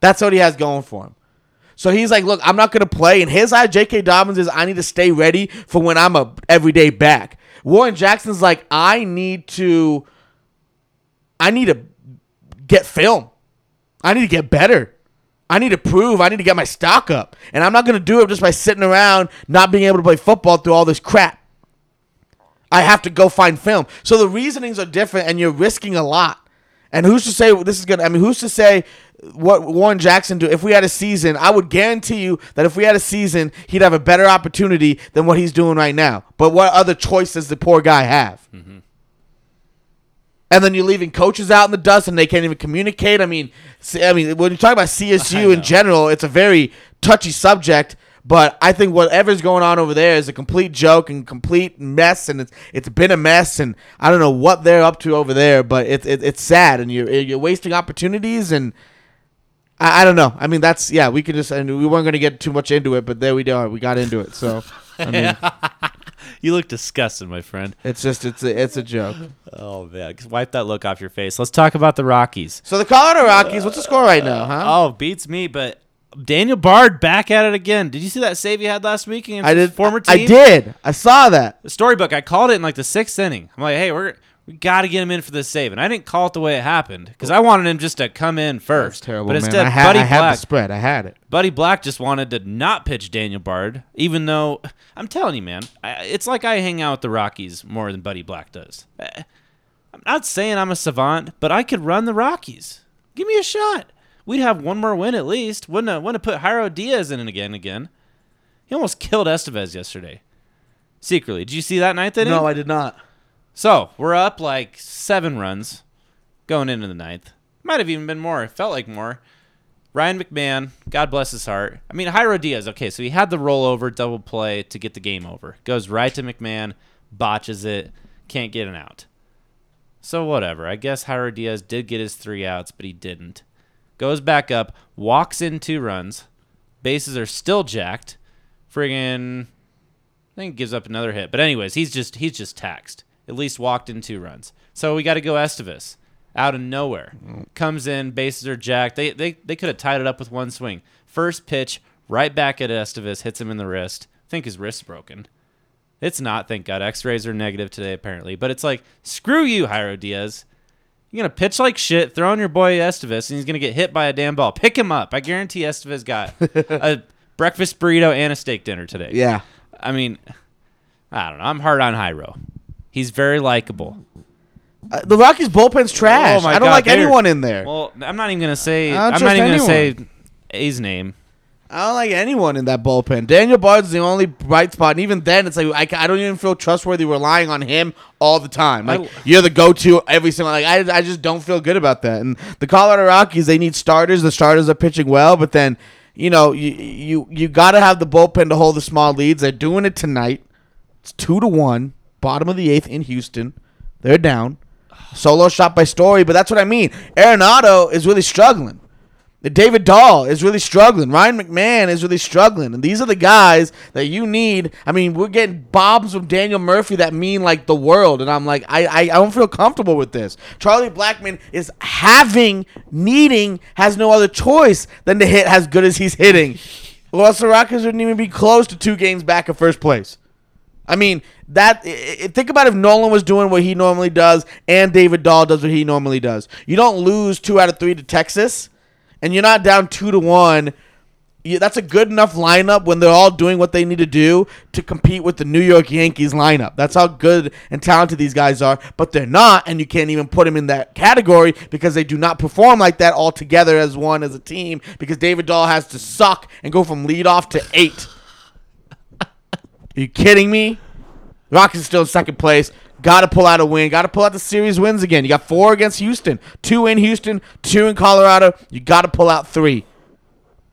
[SPEAKER 1] That's what he has going for him. So he's like, look, I'm not going to play. And his eye, J.K. Dobbins is, I need to stay ready for when I'm a everyday back. Warren Jackson's like, I need to, I need to get film. I need to get better. I need to prove. I need to get my stock up. And I'm not going to do it just by sitting around not being able to play football through all this crap. I have to go find film. So the reasonings are different and you're risking a lot. And who's to say this is going to, I mean, who's to say what Warren Jackson do? If we had a season, I would guarantee you that if we had a season, he'd have a better opportunity than what he's doing right now. But what other choice does the poor guy have? Mm-hmm. And then you're leaving coaches out in the dust and they can't even communicate. I mean, I mean, when you talk about CSU in general, it's a very touchy subject. But I think whatever's going on over there is a complete joke and complete mess, and it's it's been a mess, and I don't know what they're up to over there, but it's it, it's sad, and you're you're wasting opportunities, and I, I don't know. I mean, that's yeah, we could just and we weren't going to get too much into it, but there we are, we got into it. So I mean,
[SPEAKER 2] You look disgusted, my friend.
[SPEAKER 1] it's just it's a, it's a joke.
[SPEAKER 2] Oh man, Just wipe that look off your face. Let's talk about the Rockies.
[SPEAKER 1] So the Colorado Rockies, what's the score right now, huh?
[SPEAKER 2] Oh, beats me, but Daniel Bard back at it again. Did you see that save he had last week against
[SPEAKER 1] I did.
[SPEAKER 2] former team?
[SPEAKER 1] I did. I saw that.
[SPEAKER 2] The storybook. I called it in like the sixth inning. I'm like, hey, we're we got to get him in for this save, and I didn't call it the way it happened because I wanted him just to come in first.
[SPEAKER 1] Terrible,
[SPEAKER 2] but
[SPEAKER 1] man.
[SPEAKER 2] instead,
[SPEAKER 1] I, had,
[SPEAKER 2] Buddy
[SPEAKER 1] I had the
[SPEAKER 2] Black,
[SPEAKER 1] spread. I had it.
[SPEAKER 2] Buddy Black just wanted to not pitch Daniel Bard, even though I'm telling you, man, I, it's like I hang out with the Rockies more than Buddy Black does. Eh, I'm not saying I'm a savant, but I could run the Rockies. Give me a shot. We'd have one more win at least. Wouldn't have, wouldn't have put Jairo Diaz in it again again. He almost killed Estevez yesterday. Secretly, did you see that ninth inning?
[SPEAKER 1] No, I did not.
[SPEAKER 2] So we're up like seven runs going into the ninth. Might have even been more. It felt like more. Ryan McMahon, God bless his heart. I mean, Jairo Diaz, okay, so he had the rollover double play to get the game over. Goes right to McMahon, botches it, can't get an out. So whatever. I guess Jairo Diaz did get his three outs, but he didn't. Goes back up, walks in two runs. Bases are still jacked. Friggin' I think he gives up another hit. But anyways, he's just he's just taxed. At least walked in two runs. So we got to go Estevez out of nowhere. Comes in, bases are jacked. They they they could have tied it up with one swing. First pitch, right back at Estevez, hits him in the wrist. I think his wrist's broken. It's not, thank God. X-rays are negative today apparently. But it's like, screw you, Jairo Diaz. You're gonna pitch like shit, throw on your boy Estevez, and he's gonna get hit by a damn ball. Pick him up. I guarantee Estevez got a breakfast burrito and a steak dinner today.
[SPEAKER 1] Yeah.
[SPEAKER 2] I mean, I don't know. I'm hard on Jairo. He's very likable.
[SPEAKER 1] Uh, the Rockies bullpen's trash.
[SPEAKER 2] Oh my
[SPEAKER 1] I don't
[SPEAKER 2] God,
[SPEAKER 1] like
[SPEAKER 2] they're-
[SPEAKER 1] anyone in there.
[SPEAKER 2] Well, I'm not even gonna say.
[SPEAKER 1] I don't
[SPEAKER 2] I'm not
[SPEAKER 1] trust
[SPEAKER 2] even gonna say. A's name.
[SPEAKER 1] I don't like anyone in that bullpen. Daniel Bard's the only bright spot, and even then, it's like I, ca- I don't even feel trustworthy relying on him all the time. Like
[SPEAKER 2] I-
[SPEAKER 1] you're the go-to every single. Like I, I just don't feel good about that. And the Colorado Rockies, they need starters. The starters are pitching well, but then you know you you you got to have the bullpen to hold the small leads. They're doing it tonight. It's two to one, bottom of the eighth in Houston. They're down. Solo shot by Story, but that's what I mean. Arenado is really struggling. David Dahl is really struggling. Ryan McMahon is really struggling. And these are the guys that you need. I mean, we're getting bombs from Daniel Murphy that mean like the world. And I'm like, I, I, I don't feel comfortable with this. Charlie Blackmon is having, needing, has no other choice than to hit as good as he's hitting. Los Rockets wouldn't even be close to two games back of first place. I mean, that think about if Nolan was doing what he normally does and David Dahl does what he normally does. You don't lose two out of three to Texas, and you're not down two to one. That's a good enough lineup when they're all doing what they need to do to compete with the New York Yankees lineup. That's how good and talented these guys are, but they're not, and you can't even put them in that category because they do not perform like that all together as one as a team. Because David Dahl has to suck and go from leadoff to eight. Are you kidding me? Rockets still in second place. Got to pull out a win. Got to pull out the series wins again. You got four against Houston, two in Houston, two in Colorado. You got to pull out three.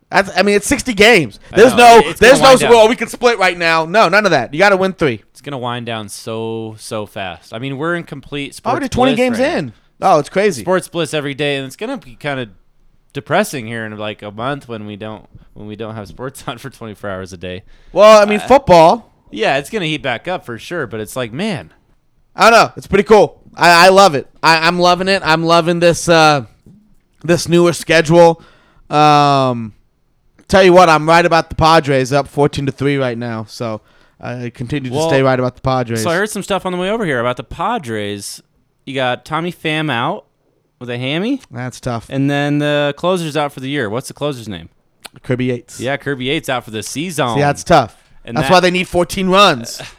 [SPEAKER 1] That's, I mean, it's 60 games. There's no,
[SPEAKER 2] It's
[SPEAKER 1] there's no, well, we can split right now. No, none of that. You got to win three.
[SPEAKER 2] It's gonna wind down so so fast. I mean, we're in complete sports.
[SPEAKER 1] Already 20
[SPEAKER 2] bliss
[SPEAKER 1] games
[SPEAKER 2] right now.
[SPEAKER 1] in. Oh, it's crazy.
[SPEAKER 2] Sports bliss every day, and it's gonna be kind of depressing here in like a month when we don't when we don't have sports on for 24 hours a day.
[SPEAKER 1] Well, I mean,
[SPEAKER 2] Uh,
[SPEAKER 1] football.
[SPEAKER 2] Yeah, it's gonna heat back up for sure. But it's like, man,
[SPEAKER 1] I don't know. It's pretty cool. I, I love it. I, I'm loving it. I'm loving this uh, this newer schedule. Um, tell you what, I'm right about the Padres, up 14 to three right now. So I continue to
[SPEAKER 2] Well,
[SPEAKER 1] stay right about the Padres.
[SPEAKER 2] So I heard some stuff on the way over here about the Padres. You got Tommy Pham out with a hammy,
[SPEAKER 1] That's tough.
[SPEAKER 2] and then the closer's out for the year. What's the closer's name?
[SPEAKER 1] Kirby Yates.
[SPEAKER 2] Yeah, Kirby Yates out for the season.
[SPEAKER 1] See, that's tough.
[SPEAKER 2] And
[SPEAKER 1] that's
[SPEAKER 2] that-
[SPEAKER 1] why they need 14 runs.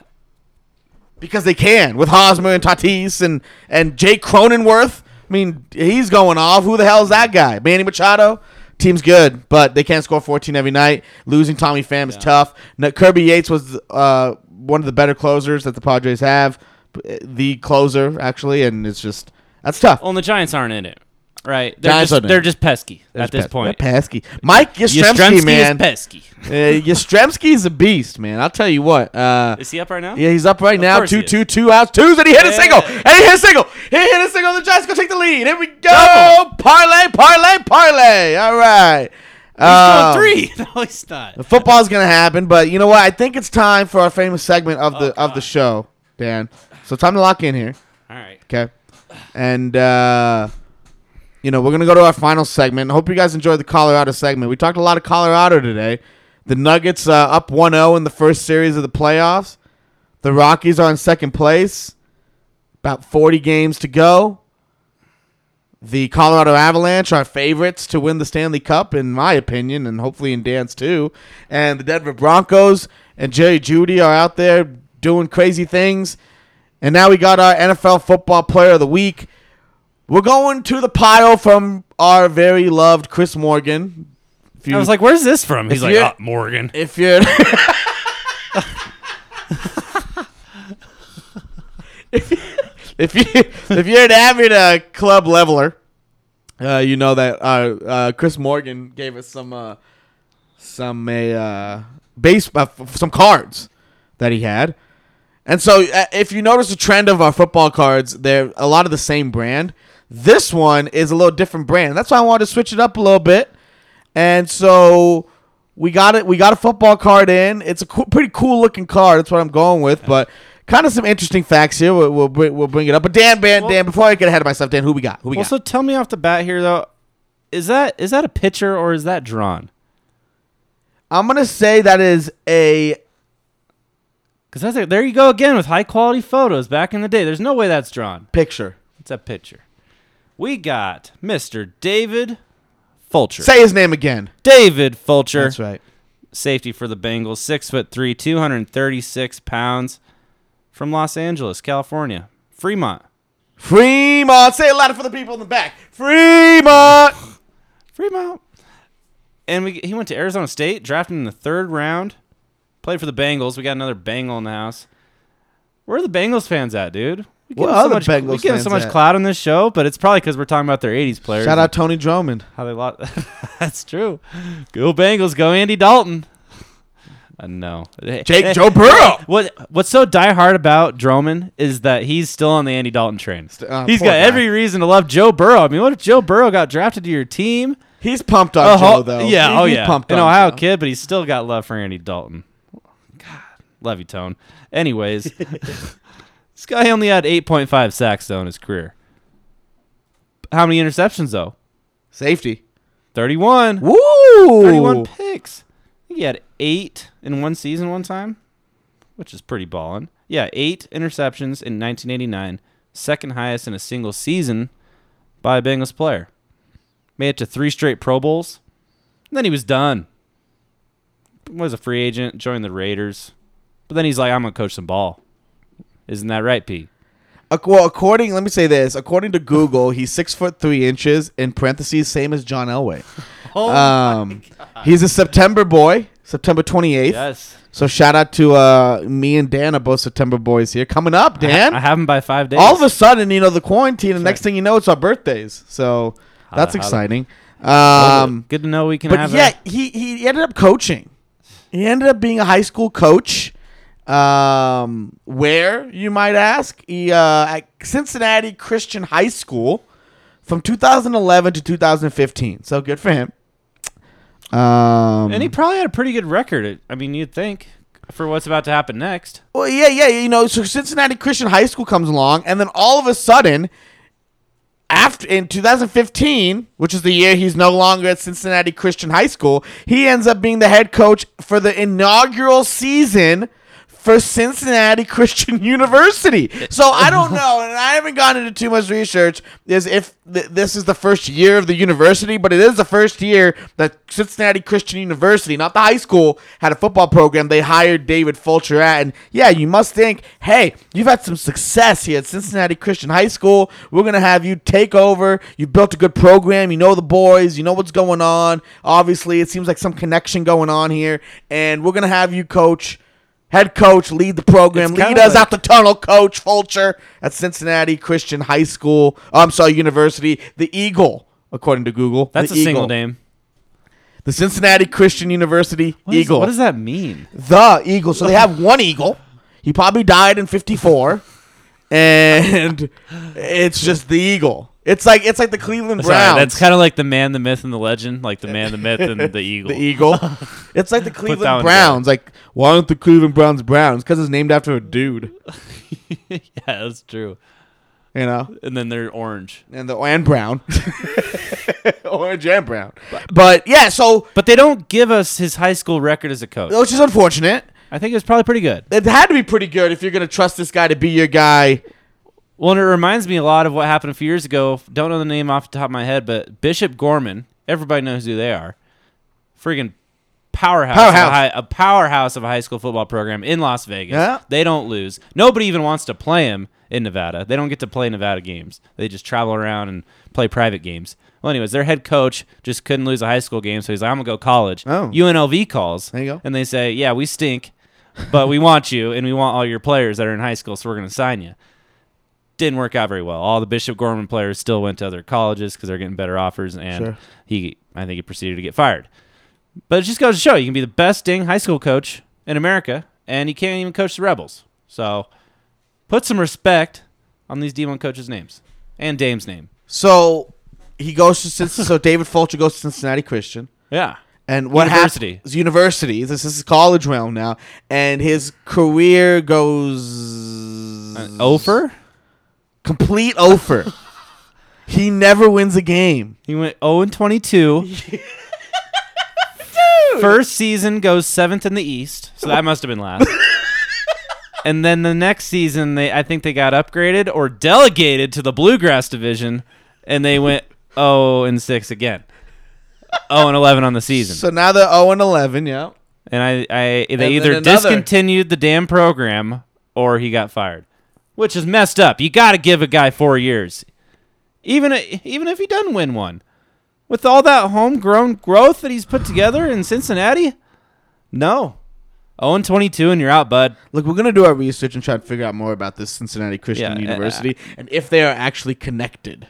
[SPEAKER 1] because they can with Hosmer and Tatis and and Jake Cronenworth. I mean, he's going off. Who the hell is that guy? Manny Machado. Team's good, but they can't score 14 every night. Losing Tommy Pham is tough. No, Kirby Yates was uh, one of the better closers that the Padres have, the closer actually, and it's just that's tough.
[SPEAKER 2] Well, and the Giants aren't in it, right? They're just they're just pesky
[SPEAKER 1] They're
[SPEAKER 2] at this
[SPEAKER 1] just
[SPEAKER 2] point.
[SPEAKER 1] They're pesky. Mike Yastrzemski,
[SPEAKER 2] Yastrzemski
[SPEAKER 1] man.
[SPEAKER 2] is pesky.
[SPEAKER 1] uh, Yastrzemski's a beast, man. I'll tell you what. Uh,
[SPEAKER 2] Is he up right now?
[SPEAKER 1] Yeah, he's up right
[SPEAKER 2] Of
[SPEAKER 1] now. Two, two, two outs, twos, and he hit a single. And he hit a single. He hit a single. The Giants go take the lead. Here we go.
[SPEAKER 2] Double.
[SPEAKER 1] Parlay, parlay, parlay. All right.
[SPEAKER 2] He's
[SPEAKER 1] Um,
[SPEAKER 2] going three. No, he's not.
[SPEAKER 1] The football's gonna happen, but you know what? I think it's time for our famous segment of the
[SPEAKER 2] Oh,
[SPEAKER 1] of the show, Dan. So time to lock in here.
[SPEAKER 2] All right.
[SPEAKER 1] Okay. And uh you know, we're gonna go to our final segment. I hope you guys enjoyed the Colorado segment. We talked a lot of Colorado today. The Nuggets uh, up 1-0 in the first series of the playoffs. The Rockies are in second place. About 40 games to go. The Colorado Avalanche are favorites to win the Stanley Cup, in my opinion, and hopefully in Dan's too. And the Denver Broncos and Jerry Jeudy are out there doing crazy things. And now we got our NFL Football Player of the Week. We're going to the pile from our very loved Chris Morgan. If you,
[SPEAKER 2] I was like, "Where's this from?" He's like,
[SPEAKER 1] you're-
[SPEAKER 2] oh, "Morgan."
[SPEAKER 1] if you're if you if you if you're an avid uh, club leveler, uh, you know that uh, uh, Chris Morgan gave us some uh, some a uh, base uh, f- some cards that he had. And so, uh, if you notice the trend of our football cards, they're a lot of the same brand. This one is a little different brand. That's why I wanted to switch it up a little bit. And so, we got it. We got a football card in. It's a cool, pretty cool looking card. That's what I'm going with. But kind of some interesting facts here. We'll we'll, bring- we'll bring it up. But Dan, Dan,
[SPEAKER 2] Well-
[SPEAKER 1] Dan, before I get ahead of myself, Dan, who we got? Who we
[SPEAKER 2] Well,
[SPEAKER 1] got?
[SPEAKER 2] so tell me off the bat here though, is that is that a picture or is that drawn?
[SPEAKER 1] I'm gonna say that is a
[SPEAKER 2] Because that's a, there you go again with high quality photos back in the day. There's no way that's drawn.
[SPEAKER 1] picture.
[SPEAKER 2] It's a picture. We got Mr. David Fulcher.
[SPEAKER 1] Say his name again.
[SPEAKER 2] David Fulcher,
[SPEAKER 1] That's right.
[SPEAKER 2] safety for the Bengals, six foot three, two hundred thirty six pounds, from Los Angeles, California, Fremont.
[SPEAKER 1] Fremont. Say it louder for the people in the back. Fremont.
[SPEAKER 2] Fremont. And we, he went to Arizona State, drafted in the third round. Played for the Bengals. We got another Bengal in the house. Where are the Bengals fans at, dude? We give them
[SPEAKER 1] are
[SPEAKER 2] so much, we
[SPEAKER 1] Bengals
[SPEAKER 2] give them so much
[SPEAKER 1] at?
[SPEAKER 2] clout on this show, but it's probably because we're talking about their '80s players.
[SPEAKER 1] Shout out Tony Drummond.
[SPEAKER 2] how they lost. That's true. Go Bengals. Go Andy Dalton. I know.
[SPEAKER 1] Jake Joe Burrow.
[SPEAKER 2] What What's so diehard about Droman is that he's still on the Andy Dalton train.
[SPEAKER 1] uh,
[SPEAKER 2] he's got
[SPEAKER 1] guy.
[SPEAKER 2] every reason to love Joe Burrow. I mean, what if Joe Burrow got drafted to your team?
[SPEAKER 1] He's pumped on
[SPEAKER 2] Oh,
[SPEAKER 1] Joe though.
[SPEAKER 2] Yeah,
[SPEAKER 1] He-
[SPEAKER 2] oh
[SPEAKER 1] he's
[SPEAKER 2] yeah.
[SPEAKER 1] pumped
[SPEAKER 2] An
[SPEAKER 1] on
[SPEAKER 2] Ohio
[SPEAKER 1] Joe.
[SPEAKER 2] kid, but he's still got love for Andy Dalton. God, love you, Tone. Anyways, this guy only had 8.5 sacks though in his career. How many interceptions though?
[SPEAKER 1] Safety.
[SPEAKER 2] 31.
[SPEAKER 1] Woo.
[SPEAKER 2] 31 picks. I think he had eight in one season one time, which is pretty ballin'. Yeah, eight interceptions in 1989, second highest in a single season by a Bengals player. Made it to three straight Pro Bowls. And then he was done. Was a free agent, joined the Raiders. But then he's like, I'm gonna coach some ball. Isn't that right,
[SPEAKER 1] Pete? Well, according, let me say this. According to Google, he's six foot three inches. In parentheses, same as John Elway.
[SPEAKER 2] Oh
[SPEAKER 1] um, he's a September boy, September twenty eighth.
[SPEAKER 2] yes.
[SPEAKER 1] So shout out to uh, me and Dan are both September boys here. Coming up, Dan.
[SPEAKER 2] I have him by five days.
[SPEAKER 1] All of a sudden, you know, the quarantine, and next
[SPEAKER 2] right.
[SPEAKER 1] thing you know, it's our birthdays. So that's
[SPEAKER 2] Holla,
[SPEAKER 1] exciting. Um,
[SPEAKER 2] good to know we can
[SPEAKER 1] but
[SPEAKER 2] have
[SPEAKER 1] yeah, he he ended up coaching. He ended up being a high school coach. Um, where you might ask, he uh, at Cincinnati Christian High School from 2011 to 2015. So good for him. Um,
[SPEAKER 2] And he probably had a pretty good record. I mean, you'd think for what's about to happen next.
[SPEAKER 1] Well, yeah, yeah, you know, so Cincinnati Christian High School comes along, and then all of a sudden, after in 2015, which is the year he's no longer at Cincinnati Christian High School, he ends up being the head coach for the inaugural season for Cincinnati Christian University. So I don't know, and I haven't gone into too much research. Is if th- this is the first year of the university, but it is the first year that Cincinnati Christian University, not the high school, had a football program. They hired David Fulcher at, and yeah, you must think, hey, you've had some success here at Cincinnati Christian High School. We're gonna have you take over. You built a good program. You know the boys. You know what's going on. Obviously, it seems like some connection going on here, and we're gonna have you coach head coach, lead the program,
[SPEAKER 2] It's
[SPEAKER 1] lead us
[SPEAKER 2] like-
[SPEAKER 1] out the tunnel, coach Fulcher at Cincinnati Christian High School. oh, I'm sorry, University. The Eagle, according to Google.
[SPEAKER 2] That's
[SPEAKER 1] the
[SPEAKER 2] a single name.
[SPEAKER 1] The Cincinnati Christian University
[SPEAKER 2] What is-
[SPEAKER 1] Eagle.
[SPEAKER 2] what does that mean?
[SPEAKER 1] the Eagle. So they have one Eagle. He probably died in '54, and it's just the Eagle. It's like it's like the Cleveland
[SPEAKER 2] Sorry,
[SPEAKER 1] Browns.
[SPEAKER 2] that's kind of like the man, the myth, and the legend. Like the man, the myth, and the eagle.
[SPEAKER 1] the Eagle. It's like the Cleveland Browns. Like, why aren't the Cleveland Browns Browns? Because it's named after a dude.
[SPEAKER 2] yeah, that's true.
[SPEAKER 1] You know.
[SPEAKER 2] And then they're orange.
[SPEAKER 1] and the and brown, orange and brown. But yeah, so
[SPEAKER 2] But they don't give us his high school record as a coach.
[SPEAKER 1] which is unfortunate.
[SPEAKER 2] I think it was probably pretty good.
[SPEAKER 1] It had to be pretty good if you're gonna trust this guy to be your guy.
[SPEAKER 2] Well, and it reminds me a lot of what happened a few years ago. Don't know the name off the top of my head, but Bishop Gorman. Everybody knows who they are. Friggin' powerhouse,
[SPEAKER 1] Powerhouse.
[SPEAKER 2] High, a powerhouse of a high school football program in Las Vegas.
[SPEAKER 1] Yeah.
[SPEAKER 2] They don't lose. Nobody even wants to play him in Nevada. They don't get to play Nevada games. They just travel around and play private games. Well, anyways, their head coach just couldn't lose a high school game, so he's like, "I'm gonna go college."
[SPEAKER 1] Oh.
[SPEAKER 2] UNLV calls.
[SPEAKER 1] There you go.
[SPEAKER 2] And they say, "Yeah, we stink, but we want you, and we want all your players that are in high school, so we're gonna sign you." Didn't work out very well. All the Bishop Gorman players still went to other colleges because they're getting better offers, and
[SPEAKER 1] Sure.
[SPEAKER 2] he, I think, he proceeded to get fired. But it just goes to show you can be the best dang high school coach in America, and you can't even coach the Rebels. So, put some respect on these D1 coaches' names and Dame's name.
[SPEAKER 1] So he goes to Cincinnati. so David Fulcher goes to Cincinnati Christian,
[SPEAKER 2] Yeah,
[SPEAKER 1] And what
[SPEAKER 2] University.
[SPEAKER 1] happens? University. This is college realm now, and his career goes
[SPEAKER 2] Uh, Ofer?
[SPEAKER 1] Complete over. he never wins a game.
[SPEAKER 2] He went 0 and 22. First season goes seventh in the East, so that must have been last. and then the next season, they I think they got upgraded or delegated to the Bluegrass division, and they went 0 and 6 again. 0 and 11 on the season.
[SPEAKER 1] So now they're zero and eleven. Yeah.
[SPEAKER 2] And I, I they
[SPEAKER 1] And then
[SPEAKER 2] either
[SPEAKER 1] another-
[SPEAKER 2] discontinued the damn program or he got fired, which is messed up. You got to give a guy four years, even even if he doesn't win one, with all that homegrown growth that he's put together in Cincinnati. No, zero and twenty two, and you're out, bud.
[SPEAKER 1] Look, we're gonna do our research and try to figure out more about this Cincinnati Christian
[SPEAKER 2] Yeah, uh,
[SPEAKER 1] University and if they are actually connected.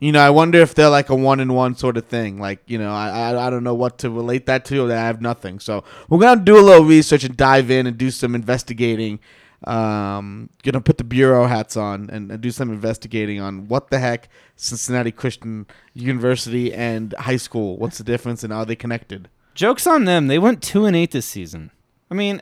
[SPEAKER 1] You know, I wonder if they're like a one in one sort of thing. Like, you know, I, I I don't know what to relate that to. I have nothing. So we're gonna do a little research and dive in and do some investigating. Um, gonna put the bureau hats on and, and do some investigating on what the heck Cincinnati Christian University and high school. What's the difference and are they connected?
[SPEAKER 2] Jokes on them. They went two and eight this season. I mean,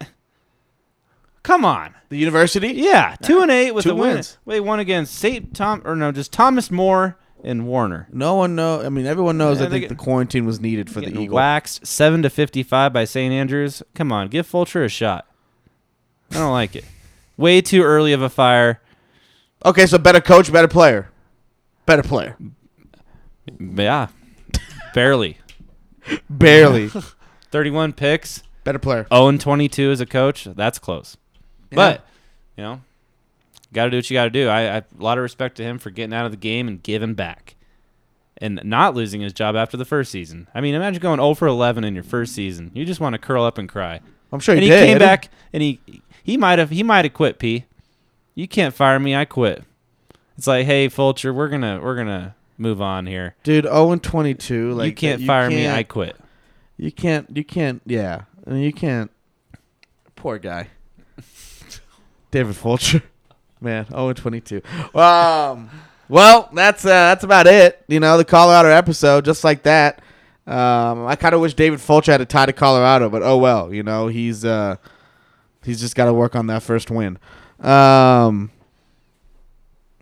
[SPEAKER 2] come on.
[SPEAKER 1] The university?
[SPEAKER 2] Yeah, two and eight with
[SPEAKER 1] Two
[SPEAKER 2] a win.
[SPEAKER 1] wins.
[SPEAKER 2] Wait, one against Saint Tom or no, just Thomas More and Warner.
[SPEAKER 1] No one know. I mean, everyone knows.
[SPEAKER 2] Yeah,
[SPEAKER 1] I think
[SPEAKER 2] get-
[SPEAKER 1] the quarantine was needed for the
[SPEAKER 2] Getting
[SPEAKER 1] Eagle.
[SPEAKER 2] waxed seven to fifty-five by St. Andrews. Come on, give Fulcher a shot. I don't like it. Way too early of a fire.
[SPEAKER 1] Okay, so better coach, better player, better player.
[SPEAKER 2] Yeah, barely.
[SPEAKER 1] Barely
[SPEAKER 2] Thirty-one picks.
[SPEAKER 1] better player.
[SPEAKER 2] Zero and twenty-two as a coach. That's close. But you know, got to do what you got to do. I, I a lot of respect to him for getting out of the game and giving back, and not losing his job after the first season. I mean, imagine going 0 for 11 in your first season. You just want to curl up and cry.
[SPEAKER 1] I'm sure he
[SPEAKER 2] and he
[SPEAKER 1] did.
[SPEAKER 2] came back and he he might have he might have quit. P. You can't fire me. I quit. It's like, hey, Fulcher, we're gonna we're gonna move on here.
[SPEAKER 1] dude. 0 and 22. Like
[SPEAKER 2] you can't
[SPEAKER 1] you
[SPEAKER 2] fire me. I quit.
[SPEAKER 1] You can't. You can't. Yeah, I mean, you can't. Poor guy, David Fulcher. Man, 0 and 22. Um. Well, that's uh, that's about it. You know, the Colorado episode, just like that. Um, I kind of wish David Fulcher had a tie to Colorado, but oh well. You know, he's uh, he's just got to work on that first win. Um.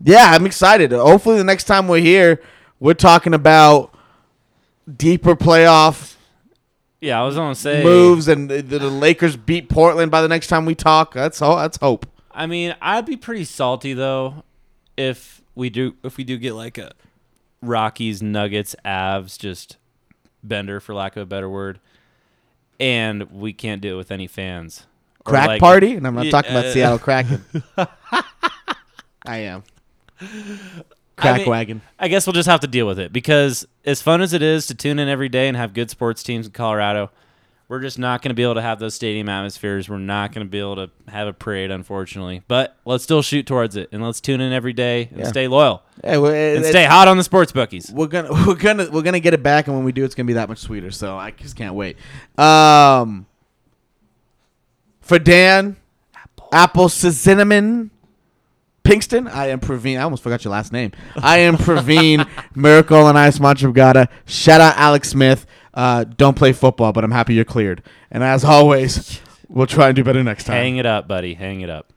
[SPEAKER 1] Yeah, I'm excited. Hopefully, the next time we're here, we're talking about deeper playoff
[SPEAKER 2] Yeah, I was gonna say
[SPEAKER 1] moves, and the, the Lakers beat Portland by the next time we talk. That's all. That's hope.
[SPEAKER 2] I mean, I'd be pretty salty though if we do if we do get like a Rockies, Nuggets, Avs, just bender for lack of a better word, and we can't do it with any fans.
[SPEAKER 1] Crack
[SPEAKER 2] like-
[SPEAKER 1] party, and I'm not
[SPEAKER 2] Yeah,
[SPEAKER 1] talking about
[SPEAKER 2] uh,
[SPEAKER 1] Seattle Kraken. I am. Crack
[SPEAKER 2] mean-
[SPEAKER 1] wagon.
[SPEAKER 2] I guess we'll just have to deal with it because as fun as it is to tune in every day and have good sports teams in Colorado, we're just not going to be able to have those stadium atmospheres. We're not going to be able to have a parade, unfortunately. But let's still shoot towards it and let's tune in every day and
[SPEAKER 1] Yeah.
[SPEAKER 2] stay loyal
[SPEAKER 1] Hey, we're,
[SPEAKER 2] and stay hot on the sports bookies.
[SPEAKER 1] we're gonna we're gonna we're gonna get it back, and when we do, it's gonna be that much sweeter. So I just can't wait. Um, for Dan, Apple Cinnamon. Pinkston, I am Praveen. I almost forgot your last name. I am Praveen, Miracle and Ice Mantra Brigada. Shout out Alex Smith. Uh, don't play football, but I'm happy you're cleared. And as always, we'll try and do better next time.
[SPEAKER 2] Hang it up, buddy. Hang it up.